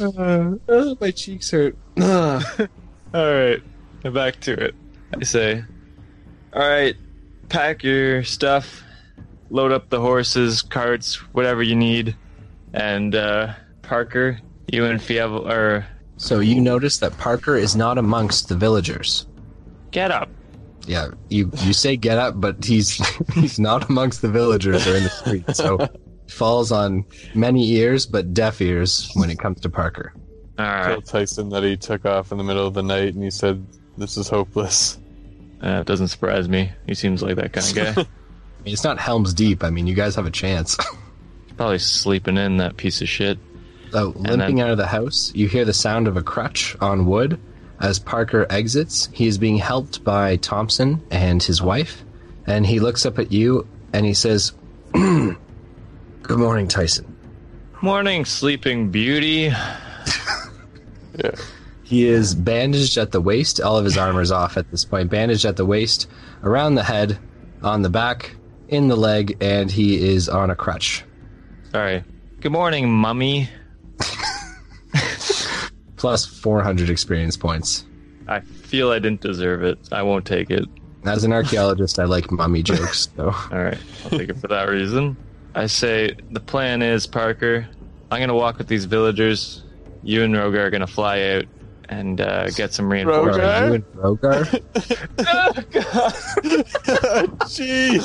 Uh, oh, my cheeks hurt. Ugh. All right, back to it. I say, all right, pack your stuff, load up the horses, carts, whatever you need, and uh, Parker, you and Fievel, or So you notice that Parker is not amongst the villagers. get up. Yeah, you you say get up, but he's he's not amongst the villagers or in the street. So falls on many ears, but deaf ears when it comes to Parker. All Tell Tyson that he took off in the middle of the night and he said, This is hopeless. uh, it doesn't surprise me. He seems like that kind of guy. I mean, it's not Helm's Deep. I mean, you guys have a chance. Probably sleeping in that piece of shit. So, limping then- out of the house, you hear the sound of a crutch on wood. As Parker exits, he is being helped by Thompson and his wife, and he looks up at you and he says, "Good morning, Tyson." Morning, sleeping beauty. Yeah. He is bandaged at the waist. All of his armor's off at this point. Bandaged at the waist, around the head, on the back, in the leg, and he is on a crutch. Sorry. Good morning, mummy. Plus 400 experience points. I feel I didn't deserve it. I won't take it. As an archaeologist, I like mummy jokes, so. All right, I'll take it for that reason. I say the plan is Parker. I'm gonna walk with these villagers. You and Rogar are gonna fly out and uh, get some reinforcements. Rogar? Are you and Rogar? Jeez.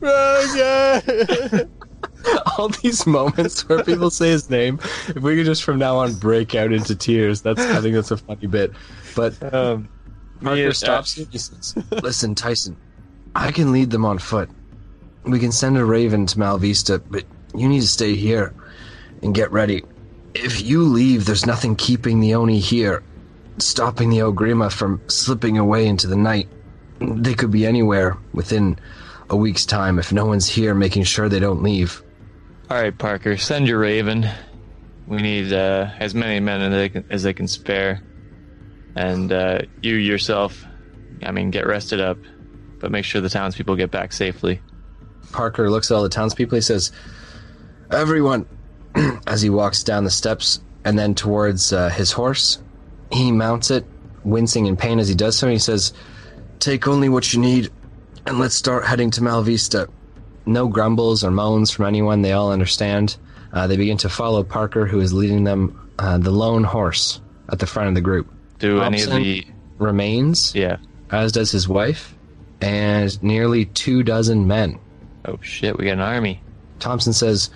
Roger. All these moments where people say his name, if we could just from now on break out into tears, that's I think that's a funny bit. But Um, Parker me- stops you and he says, Listen, Tyson, I can lead them on foot. We can send a raven to Malvista, but you need to stay here and get ready. If you leave, there's nothing keeping the Oni here, stopping the Ogrima from slipping away into the night. They could be anywhere within a week's time if no one's here making sure they don't leave. All right, Parker, send your raven. We need uh, as many men as they can, as they can spare, and uh, you yourself. I mean, get rested up, but make sure the townspeople get back safely. Parker looks at all the townspeople. He says, Everyone, as he walks down the steps and then towards uh, his horse, he mounts it, wincing in pain as he does so. And he says, Take only what you need and let's start heading to Malvista. No grumbles or moans from anyone. They all understand. Uh, they begin to follow Parker, who is leading them, uh, the lone horse at the front of the group. Do any of the Remains, yeah? as does his wife, and nearly two dozen men. Oh shit, we got an army. Thompson says,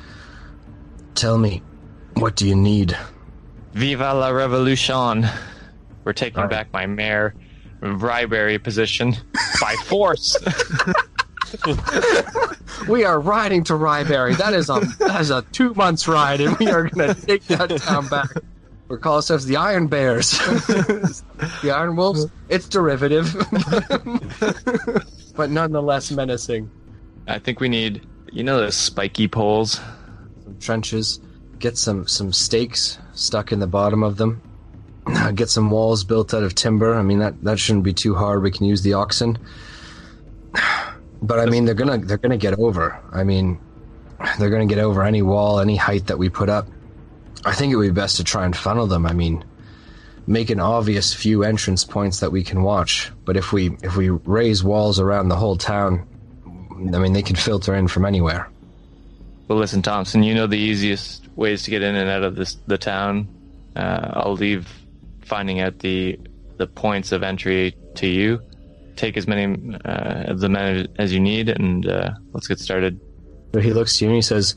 Tell me, what do you need? Viva la revolution! We're taking Alright. back my mayor Ryberry position by force. We are riding to Ryberry. That is a that is a two months ride, and we are going to take that town back. We call ourselves the Iron Bears, the Iron Wolves. It's derivative, but nonetheless menacing. I think we need, you know, those spiky poles. Trenches, get some some stakes stuck in the bottom of them. Get some walls built out of timber. I mean that that shouldn't be too hard. We can use the oxen. But I mean they're gonna they're gonna get over. I mean they're gonna get over any wall, any height that we put up. I think it would be best to try and funnel them. I mean, make an obvious few entrance points that we can watch. But if we if we raise walls around the whole town, I mean they can filter in from anywhere. Well, listen, Thompson, you know the easiest ways to get in and out of this the town. Uh, I'll leave finding out the the points of entry to you. Take as many uh, of the men as you need, and uh, let's get started. He looks to you and he says,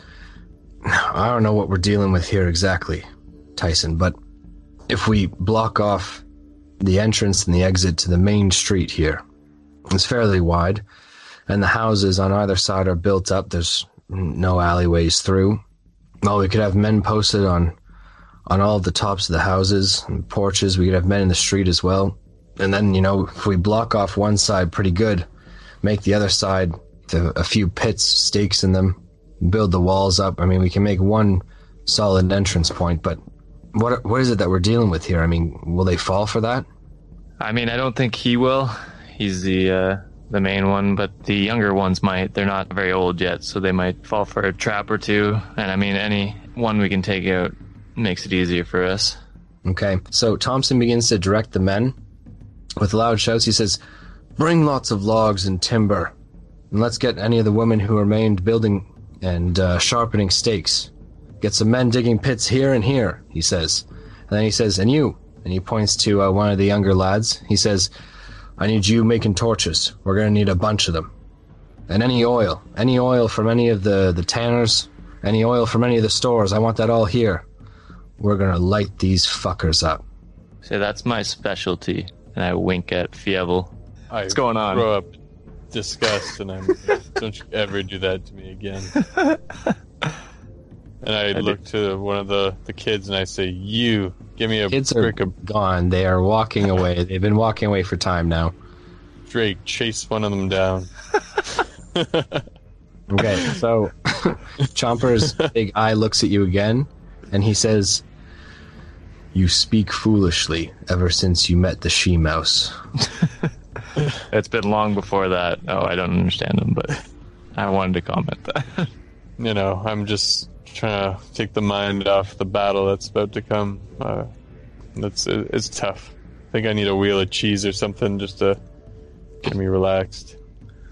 I don't know what we're dealing with here exactly, Tyson, but if we block off the entrance and the exit to the main street here, it's fairly wide, and the houses on either side are built up. There's no alleyways through. Well, we could have men posted on on all the tops of the houses and porches. We could have men in the street as well. And then, you know, if we block off one side pretty good, make the other side a few pits, stakes in them, build the walls up. I mean, we can make one solid entrance point, but what what is it that we're dealing with here? I mean, will they fall for that? I mean, I don't think he will. He's the uh, the main one, but the younger ones might. They're not very old yet, so they might fall for a trap or two. And I mean, any one we can take out makes it easier for us. Okay, so Thompson begins to direct the men. With loud shouts, he says, Bring lots of logs and timber, and let's get any of the women who remained building and uh, sharpening stakes. Get some men digging pits here and here, he says. And then he says, And you, and he points to uh, one of the younger lads. He says, I need you making torches. We're going to need a bunch of them. And any oil, any oil from any of the, the tanners, any oil from any of the stores, I want that all here. We're going to light these fuckers up. So that's my specialty. And I wink at Fievel. I What's going on? Grow up disgust, and I'm. don't you ever do that to me again. And I, do. look to one of the, the kids and I say, "You give me a Kids are brick of gone. They are walking away. They've been walking away for time now. Drake. Chase one of them down." Okay, so Chomper's big eye looks at you again, and he says, "You speak foolishly ever since you met the she mouse." It's been long before that. Oh, I don't understand him, but I wanted to comment that. you know, I'm just trying to take the mind off the battle that's about to come. Uh, that's it, it's tough. I think I need a wheel of cheese or something just to get me relaxed.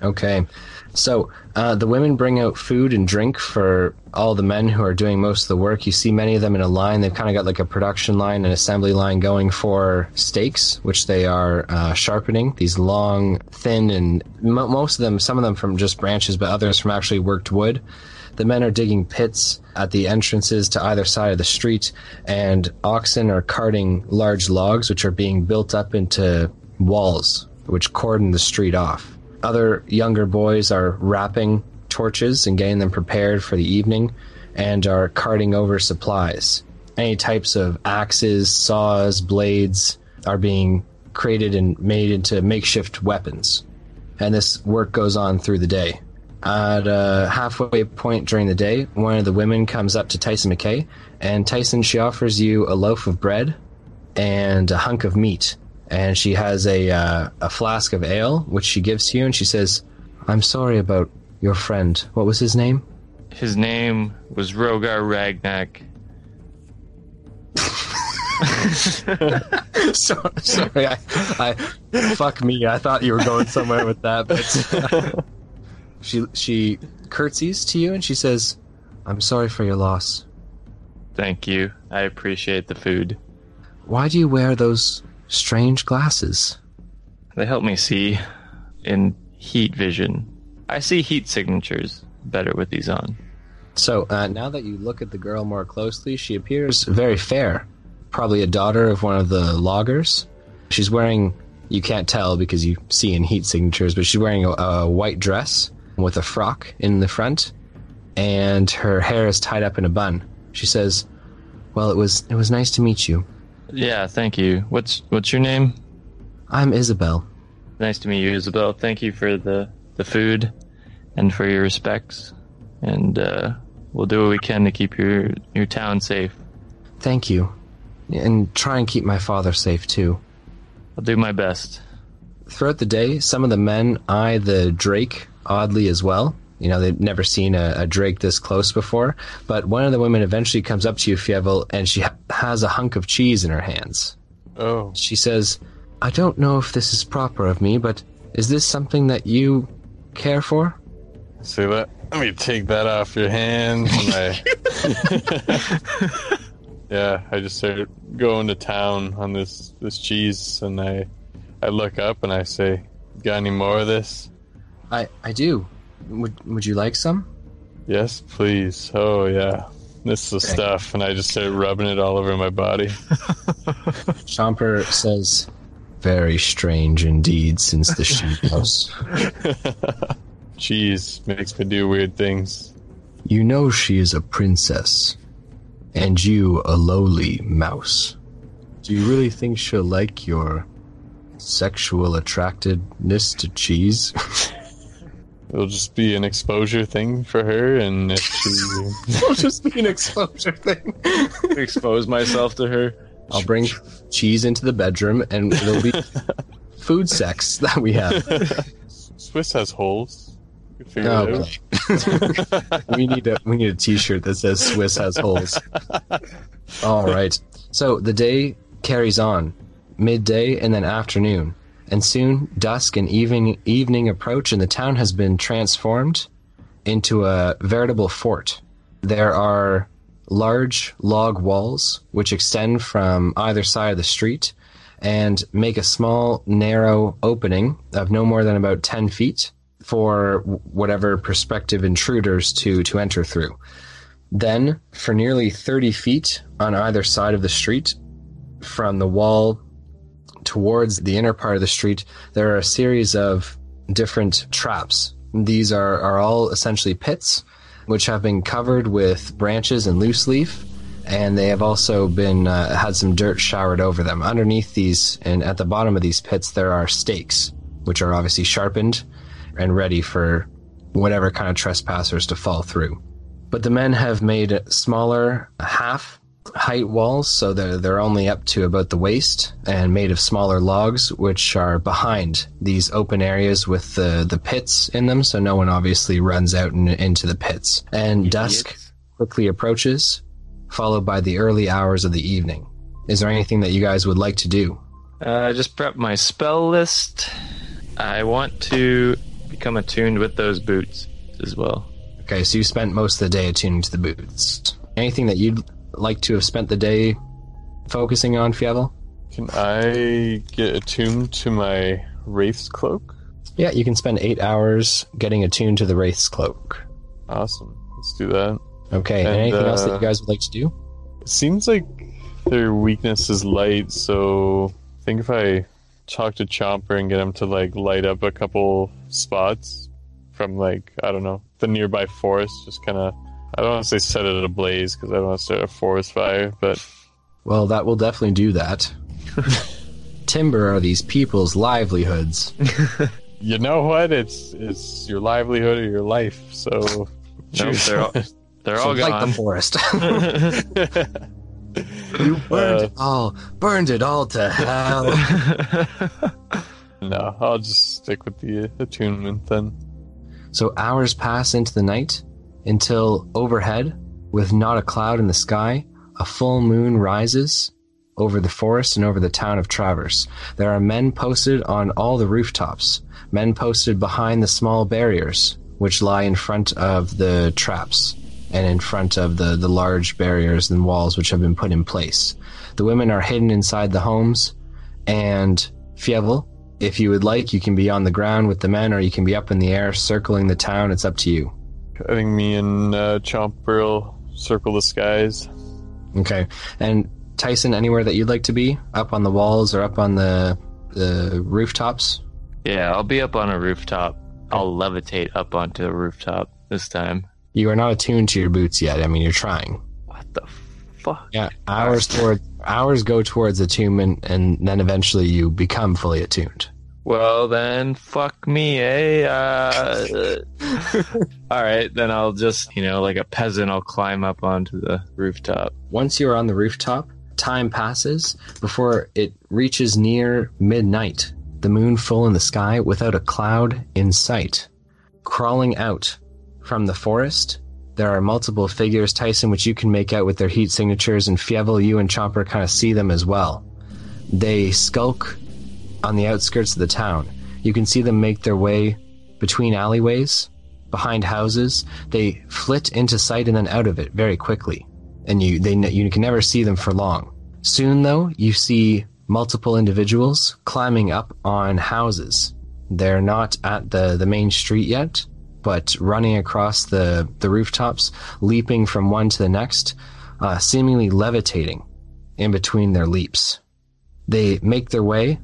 Okay, so uh, the women bring out food and drink for all the men who are doing most of the work. You see many of them in a line. They've kind of got like a production line and assembly line going for stakes, which they are uh, sharpening. These long, thin, and mo most of them, some of them from just branches, but others from actually worked wood. The men are digging pits at the entrances to either side of the street, and oxen are carting large logs, which are being built up into walls, which cordon the street off. Other younger boys are wrapping torches and getting them prepared for the evening, and are carting over supplies. Any types of axes, saws, blades are being created and made into makeshift weapons. And this work goes on through the day. At a halfway point during the day, one of the women comes up to Tyson McKay, and Tyson, she offers you a loaf of bread and a hunk of meat. And she has a, uh, a flask of ale, which she gives to you, and she says, I'm sorry about your friend. What was his name? His name was Rogar Ragnak. so, sorry, I, I, fuck me. I thought you were going somewhere with that, but she she curtsies to you and she says, "I'm sorry for your loss. Thank you. I appreciate the food. Why do you wear those strange glasses?" They help me see in heat vision. I see heat signatures better with these on. So uh, now that you look at the girl more closely, she appears very fair. Probably a daughter of one of the loggers. She's wearing, you can't tell because you see in heat signatures, but she's wearing a, a white dress with a frock in the front, and her hair is tied up in a bun. She says, "Well, it was it was nice to meet you. Yeah, thank you. What's what's your name? I'm Isabel. Nice to meet you, Isabel. Thank you for the the food and for your respects. And uh, we'll do what we can to keep your your town safe. Thank you, and try and keep my father safe too." I'll do my best. Throughout the day, some of the men eye the drake oddly as well. You know, they've never seen a, a drake this close before. But one of the women eventually comes up to you, Fievel, and she ha- has a hunk of cheese in her hands. Oh, She says, I don't know if this is proper of me, but is this something that you care for? see that? Let me take that off your hands. And I, yeah, I just started going to town on this this cheese, and I I look up and I say, "Got any more of this?" I, I do. Would, would you like some? Yes, please. Oh yeah, this is the stuff, and I just started rubbing it all over my body. Chomper says, Very strange indeed since the sheep house. Cheese makes me do weird things. You know she is a princess, and you a lowly mouse. Do you really think she'll like your sexual attractedness to cheese? It'll just be an exposure thing for her, and if she It'll just be an exposure thing. expose myself to her, I'll bring cheese into the bedroom, and it'll be food sex that we have. Swiss has holes. You can figure it oh, out. Okay. we need a we need a T-shirt that says Swiss has holes. All right. So the day carries on, midday and then afternoon, and soon dusk and evening evening approach, and the town has been transformed into a veritable fort. There are large log walls which extend from either side of the street and make a small, narrow opening of no more than about 10 feet for whatever prospective intruders to, to enter through. Then, for nearly 30 feet on either side of the street, from the wall towards the inner part of the street, there are a series of different traps. These are, are all essentially pits, which have been covered with branches and loose leaf, and they have also been uh, had some dirt showered over them. Underneath these, and at the bottom of these pits, there are stakes, which are obviously sharpened and ready for whatever kind of trespassers to fall through. But the men have made smaller half height walls, so they're, they're only up to about the waist and made of smaller logs, which are behind these open areas with the, the pits in them, so no one obviously runs out in, into the pits. And dusk quickly approaches, followed by the early hours of the evening. Is there anything that you guys would like to do? Uh, just prep my spell list. I want to become attuned with those boots as well. Okay, so you spent most of the day attuning to the boots. Anything that you'd like to have spent the day focusing on, Fievel? Can I get attuned to my Wraith's cloak? Yeah, you can spend eight hours getting attuned to the Wraith's cloak. Awesome. Let's do that. Okay, and, anything else that uh, you guys would like to do? It seems like their weakness is light, so I think if I talk to Chomper and get him to like light up a couple spots from like I don't know the nearby forest, just kind of I don't want to say set it ablaze because I don't want to start a forest fire, but Well, that will definitely do that. Timber are these people's livelihoods. you know what? It's it's your livelihood or your life. So No, choose they're all, they're So all like the forest. you burned Uh, it all, burned it all to hell. no, I'll just stick with the attunement then. So hours pass into the night until overhead, with not a cloud in the sky, a full moon rises over the forest and over the town of Traverse. There are men posted on all the rooftops, men posted behind the small barriers which lie in front of the traps and in front of the, the large barriers and walls which have been put in place. The women are hidden inside the homes, and Fievel, If you would like, you can be on the ground with the men, or you can be up in the air circling the town. It's up to you. I think me and uh, Chomper will circle the skies. Okay. And Tyson, anywhere that you'd like to be, up on the walls or up on the the rooftops. Yeah, I'll be up on a rooftop. I'll levitate up onto a rooftop this time. You are not attuned to your boots yet. I mean, you're trying. What the fuck? Yeah, hours toward hours go towards attunement, and then eventually you become fully attuned. Well, then, fuck me, eh? Uh, all right, then I'll just, you know, like a peasant, I'll climb up onto the rooftop. Once you're on the rooftop, time passes before it reaches near midnight. The moon full in the sky without a cloud in sight. Crawling out from the forest, there are multiple figures, Tyson, which you can make out with their heat signatures, and Fievel, you and Chomper kind of see them as well. They skulk on the outskirts of the town. You can see them make their way between alleyways, behind houses. They flit into sight and then out of it very quickly, and you they you can never see them for long. Soon, though, you see multiple individuals climbing up on houses. They're not at the the main street yet, but running across the the rooftops, leaping from one to the next, uh, seemingly levitating in between their leaps. They make their way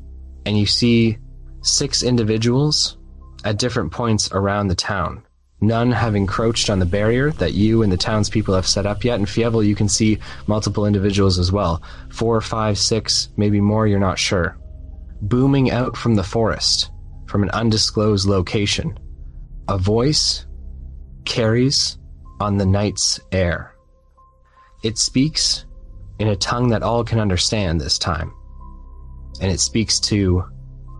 and you see six individuals at different points around the town. None have encroached on the barrier that you and the townspeople have set up yet. In Fievel, you can see multiple individuals as well. Four, five, six, maybe more, you're not sure. Booming out from the forest, from an undisclosed location, a voice carries on the night's air. It speaks in a tongue that all can understand this time and it speaks to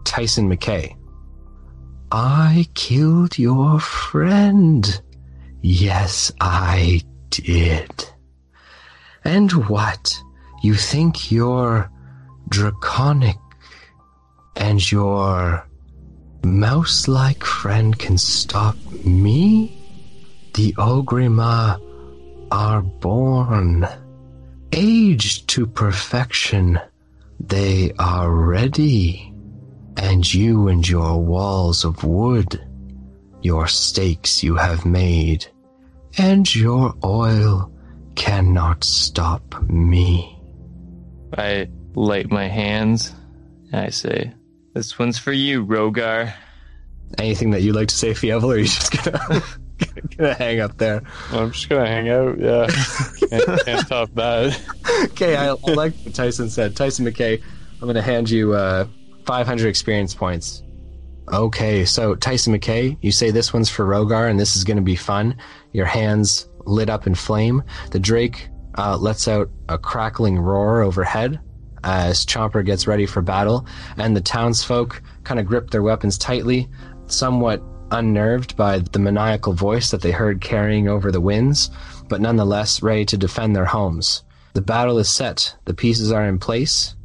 Tyson McKay. I killed your friend. Yes, I did. And what? You think your draconic and your mouse like friend can stop me? The Ogrima are born, aged to perfection. They are ready. And you and your walls of wood, your stakes you have made, and your oil cannot stop me. I light my hands and I say, This one's for you, Rogar. Anything that you'd like to say, Fievel, or are you just gonna, gonna hang up there? I'm just gonna hang out. Yeah, can't, can't top that. Okay, I, I like what Tyson said. Tyson McKay, I'm gonna hand you uh, 500 experience points. Okay, so Tyson McKay, you say this one's for Rogar, and this is gonna be fun. Your hands lit up in flame. The Drake uh, lets out a crackling roar overhead as Chomper gets ready for battle, and the townsfolk kind of grip their weapons tightly, somewhat unnerved by the maniacal voice that they heard carrying over the winds, but nonetheless ready to defend their homes. The battle is set, the pieces are in place,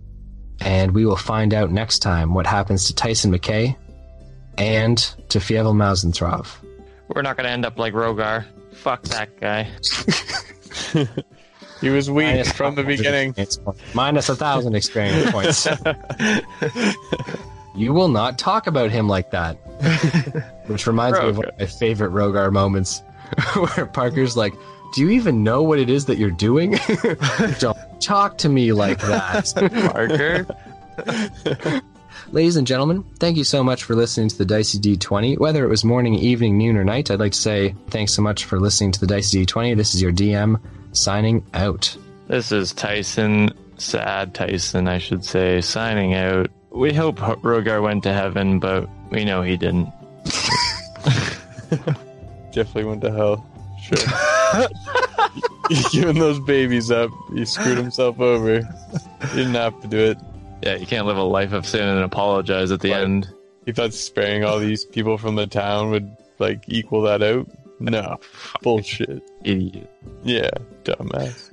and we will find out next time what happens to Tyson McKay and to Fievel Mausentrov. We're not gonna end up like Rogar. Fuck that guy. He was weak Minus from the beginning. Minus a thousand experience points. you will not talk about him like that. Which reminds me of one of my favorite Rogar moments, where Parker's like, "Do you even know what it is that you're doing? Don't talk to me like that." Parker? Ladies and gentlemen, thank you so much for listening to the Dicey D20. Whether it was morning, evening, noon, or night, I'd like to say thanks so much for listening to the Dicey D20. This is your DM signing out. This is Tyson, sad Tyson, I should say, signing out. We hope Rogar went to heaven, but we know he didn't. Definitely went to hell. Sure. Giving those babies up, he screwed himself over. He didn't have to do it. Yeah, you can't live a life of sin and apologize at the Right. end. He thought sparing all these people from the town would like equal that out. No, bullshit. Idiot. Yeah, dumbass.